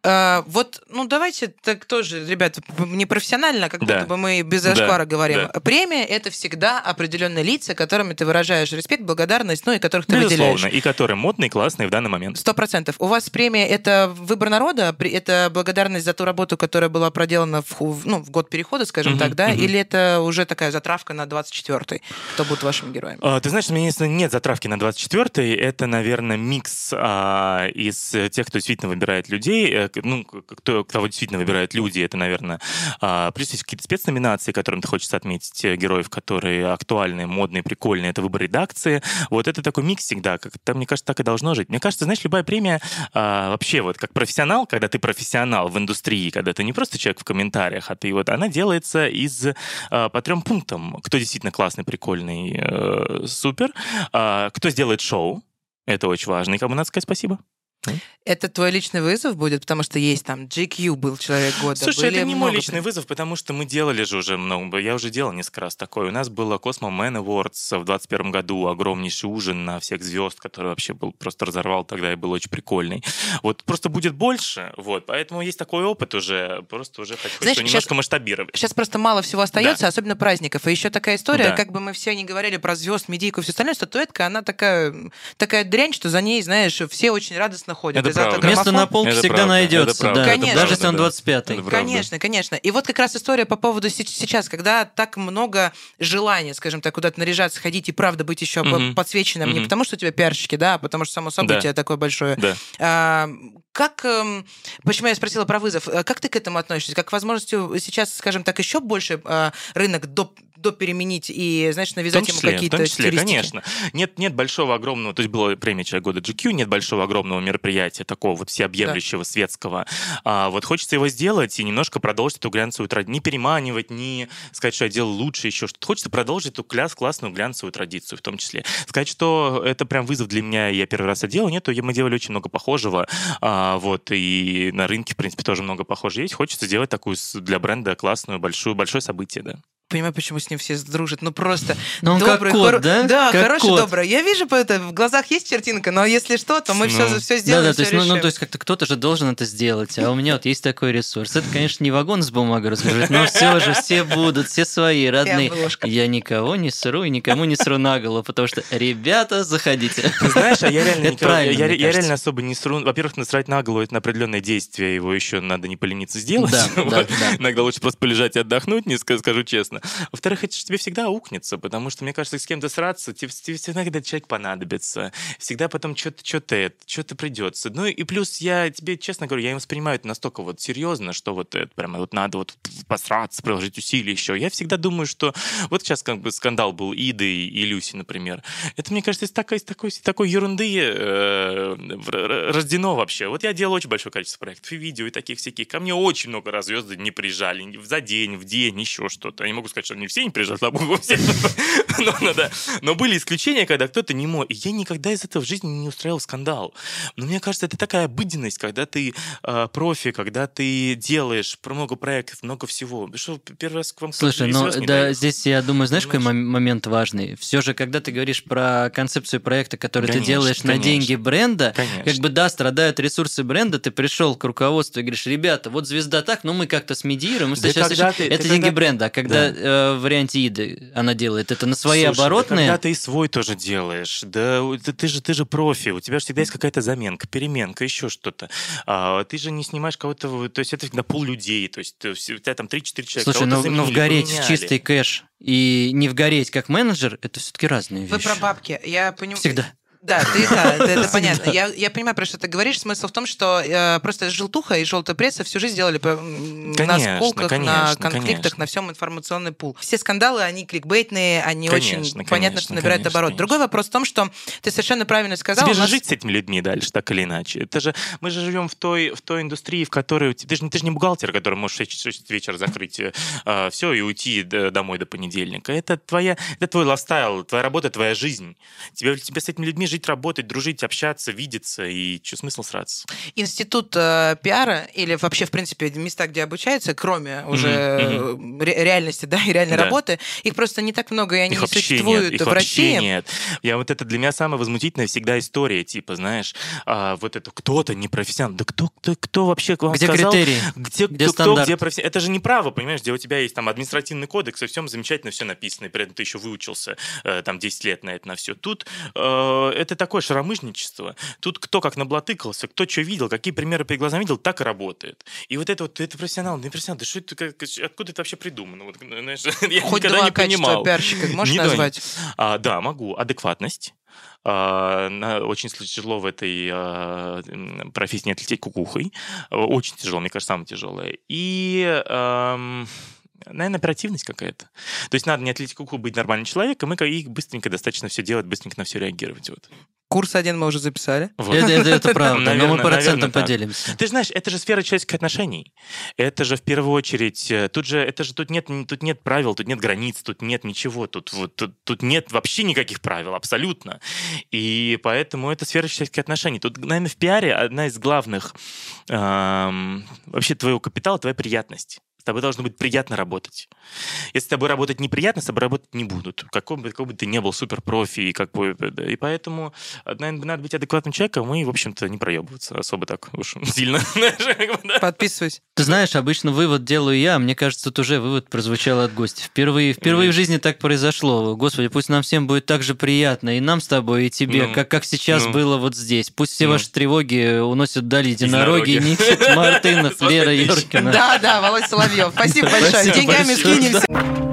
А, вот, ну давайте так тоже, ребят, не профессионально, как да. будто бы мы без зашквара да. говорим. Да. Премия это всегда определенные лица, которыми ты выражаешь респект, благодарность, ну и которых ты Безусловно, выделяешь. и которые модные, классные в данный момент. Сто процентов. У вас премия это выбор народа, это благодарность за ту работу, которая была проделана в, ну, в год перехода, скажем uh-huh, так, да? Uh-huh. Или это уже такая затравка на 24-й? Кто будет вашими героями? А, ты знаешь, у меня нет затравки на 24-й. Это, наверное, микс а, из тех, кто действительно выбирает людей, э, ну, кто, кого действительно выбирают люди, это, наверное, а, плюс есть какие-то спецноминации, которым ты хочешь отметить э, героев, которые актуальные, модные, прикольные. Это выбор редакции. Вот это такой микс всегда. Как, там, мне кажется, так и должно жить. Мне кажется, знаешь, любая премия а, вообще вот как профессионал, когда ты профессионал в индустрии, когда ты не просто человек в комментариях, а ты вот, она делается из а, по трем пунктам. Кто действительно классный, прикольный, э, супер. А, кто сделает шоу, это очень важно. И кому надо сказать спасибо. Это твой личный вызов будет, потому что есть там GQ был человек года. Слушай, это не мой личный вызов, потому что мы делали же уже много. Я уже делал несколько раз такое. У нас было Cosmo Man Awards в 21 году, огромнейший ужин на всех звезд, который вообще был просто разорвал тогда и был очень прикольный. Вот просто будет больше, вот, поэтому есть такой опыт уже, просто уже хочу Знаешь, немножко сейчас, масштабировать. Сейчас просто мало всего остается, да. особенно праздников. И еще такая история, да. как бы мы все не говорили про звезд, медийку и все остальное, статуэтка, она такая, такая дрянь, что за ней, знаешь, все очень радостно конечно, ходят. Это правда. Место на полке Это всегда правда, это найдется, правда, да. это Конечно. Даже если он правда, 25-й. Это правда. Конечно, конечно. И вот как раз история по поводу се- сейчас, когда так много желания, скажем так, куда-то наряжаться, ходить и правда быть еще Мгм. подсвеченным, не Мгм. потому что у тебя пиарщики, да, а потому что само событие такое большое. Да. А, Как, эм, почему я спросила про вызов, э, как ты к этому относишься? Как к возможности сейчас, скажем так, еще больше э, рынок до, допеременить и, знаешь, навязать ему числе, в какие-то стилистики? конечно. Нет, нет большого, огромного, то есть была премия «Человек года GQ», нет большого, огромного мероприятия, такого вот всеобъемлющего, светского. А вот хочется его сделать и немножко продолжить эту глянцевую традицию. Не переманивать, не сказать, что я делал лучше, еще что-то. Хочется продолжить эту кляс, классную глянцевую традицию в том числе. Сказать, что это прям вызов для меня, я первый раз это делал, нет, то мы делали очень много похожего. А, вот, и на рынке, в принципе, тоже много похожего есть. Хочется сделать такую для бренда классную, большую, большое событие, да. Понимаю, почему с ним все дружат. Ну просто Ну, он как добрый, кот, хоро- да? Да, Как хороший, кот. добрый. Я вижу по это, в глазах есть чертинка, но если что, то мы Ну. все, все Да, сделаем, да, всё то есть, ну, ну, то есть как-то кто-то же должен это сделать, а у меня вот есть такой ресурс. Это, конечно, не вагон с бумагой разгружать, но все же, все будут, все свои, родные. Я никого не сру и никому не сру на голову, потому что, ребята, заходите. Знаешь, а я реально, Это правильно, я, я реально особо не сру. Во-первых, насрать на голову это на определенное действие, его еще надо не полениться сделать. Да, да, Вот. да. Иногда лучше просто полежать и отдохнуть, не ска- скажу честно. Во-вторых, это тебе всегда аукнется, потому что, мне кажется, с кем-то сраться, тебе, тебе всегда когда человек понадобится. Всегда потом что-то, что-то это, что-то придется. Ну и плюс я тебе, честно говорю, я им воспринимаю это настолько вот серьезно, что вот это прямо вот надо вот посраться, приложить усилия еще. Я всегда думаю, что вот сейчас как бы скандал был Иды и Люси, например. Это, мне кажется, из такой, из такой, из такой ерунды э, рождено вообще. Вот я делал очень большое количество проектов и видео, и таких всяких. Ко мне очень много раз звезды не приезжали. За день, в день, еще что-то. Я не могу сказать, что они все не приезжали, слава богу, все. Но, но да. Но были исключения, когда кто-то не мог. И я никогда из этого в жизни не устраивал скандал. Но мне кажется, это такая обыденность, когда ты э, профи, когда ты делаешь про много проектов, много всего. Что, первый раз к вам Слушай, ну не да, доехал? здесь я думаю, знаешь, какой Понимаешь? мом- момент важный? Все же, когда ты говоришь про концепцию проекта, который ты Конечно, делаешь на конечно. деньги бренда, Конечно. как бы да, страдают ресурсы бренда, ты пришел к руководству и говоришь, ребята, вот звезда так, но мы как-то смедируем, Да сейчас еще- ты- это ты деньги когда- бренда, а когда Да. Э, в варианте Иды она делает это на свои Слушай, да оборотные, когда ты и свой тоже делаешь, да ты, ты же ты же профи, у тебя же всегда есть какая-то заменка, переменка, еще что-то. А, ты же не снимаешь кого-то, в- то есть это всегда пол людей, то есть ты- у тебя там 3-4 человека. Слушай, кого-то ну, ну заменили, вгореть в поменяли. чистый кэш и не вгореть как менеджер, это все-таки разные Вы вещи. про бабки. Я понимаю. Всегда. Да, ты, да, это, это понятно. Я, я понимаю, про что ты говоришь. Смысл в том, что э, просто желтуха и желтая пресса всю жизнь делали м, на Конечно, сколках, на конечно, конфликтах, конечно. на всем информационный пул. Все скандалы, они кликбейтные, они Конечно, очень конечно, понятно, что набирают конечно, оборот. конечно. Другой вопрос в том, что ты совершенно правильно сказал. Тебе же нас- жить с этими людьми дальше, так или иначе. Это же мы же живем в той, в той индустрии, в которой ты же, не- ты же не бухгалтер, который можешь в 6 вечера закрыть все и уйти д- домой до понедельника. Это твоя, это твой лайфстайл, твоя работа, твоя жизнь. Тебе, тебе с этими людьми жить, работать, дружить, общаться, видеться, и что смысл сраться? институт э, пиара или вообще, в принципе, места, где обучаются, кроме уже э, ре- реальности, да, и реальной Да. работы, их просто не так много, и они их не существуют нет, их в вообще России. нет. Я вот это для меня самая возмутительная всегда история, типа, знаешь, а, вот это кто-то непрофессионал. Да кто, кто, кто вообще к вам Где сказал? критерии? Где, Где кто, кто, стандарт? где профессионал? Это же не право, понимаешь, где у тебя есть там административный кодекс, и всем замечательно все написано, и при этом ты еще выучился э, там 10 лет на это на все. Тут э, это такое шаромыжничество. Тут кто как наблатыкался, кто что видел, какие примеры перед глазами видел, так и работает. И вот это вот, это профессионал, не профессионал, да что это, как- откуда это вообще придумано? Вот, знаешь, я Хоть никогда два не понимал. пиарщика можешь назвать? А, да, могу. Адекватность. На- очень тяжело в этой м, профессии не отлететь кукухой. Очень тяжело, мне кажется, самое тяжелое. И, ам, наверное, оперативность какая-то. То есть надо не отлететь кукуху, быть нормальным человеком, и и быстренько достаточно все делать, быстренько на все реагировать. Вот. Курс один мы уже записали. Вот. Это, это- это правда, но Наверно- мы процентом наверно так. поделимся. Ты же знаешь, это же сфера человеческих отношений. Это же в первую очередь, э, тут же, это же тут нет, тут нет правил, тут нет границ, тут нет ничего, тут вот тут, тут нет вообще никаких правил, абсолютно. И поэтому это сфера человеческих отношений. Тут, наверное, в пиаре одна из главных эм, вообще твоего капитала твоя приятность. С тобой должно быть приятно работать. Если с тобой работать неприятно, с тобой работать не будут. Какой бы, какой бы ты не был суперпрофи. И, как бы, и поэтому, наверное, надо быть адекватным человеком и, в общем-то, не проебываться особо так уж сильно. Подписываюсь. Ты знаешь, обычно вывод делаю я, мне кажется, тут уже вывод прозвучал от гостя. Впервые, впервые в жизни так произошло. Господи, пусть нам всем будет так же приятно, и нам с тобой, и тебе, Ну, как, как сейчас ну. было вот здесь. Пусть все Ну. ваши тревоги уносят вдали единороги, Единороги. Никит Мартынов, Лера. Йоркина. Да, да, Володь Соловьев. Спасибо большое. Спасибо Деньгами большое, скинемся.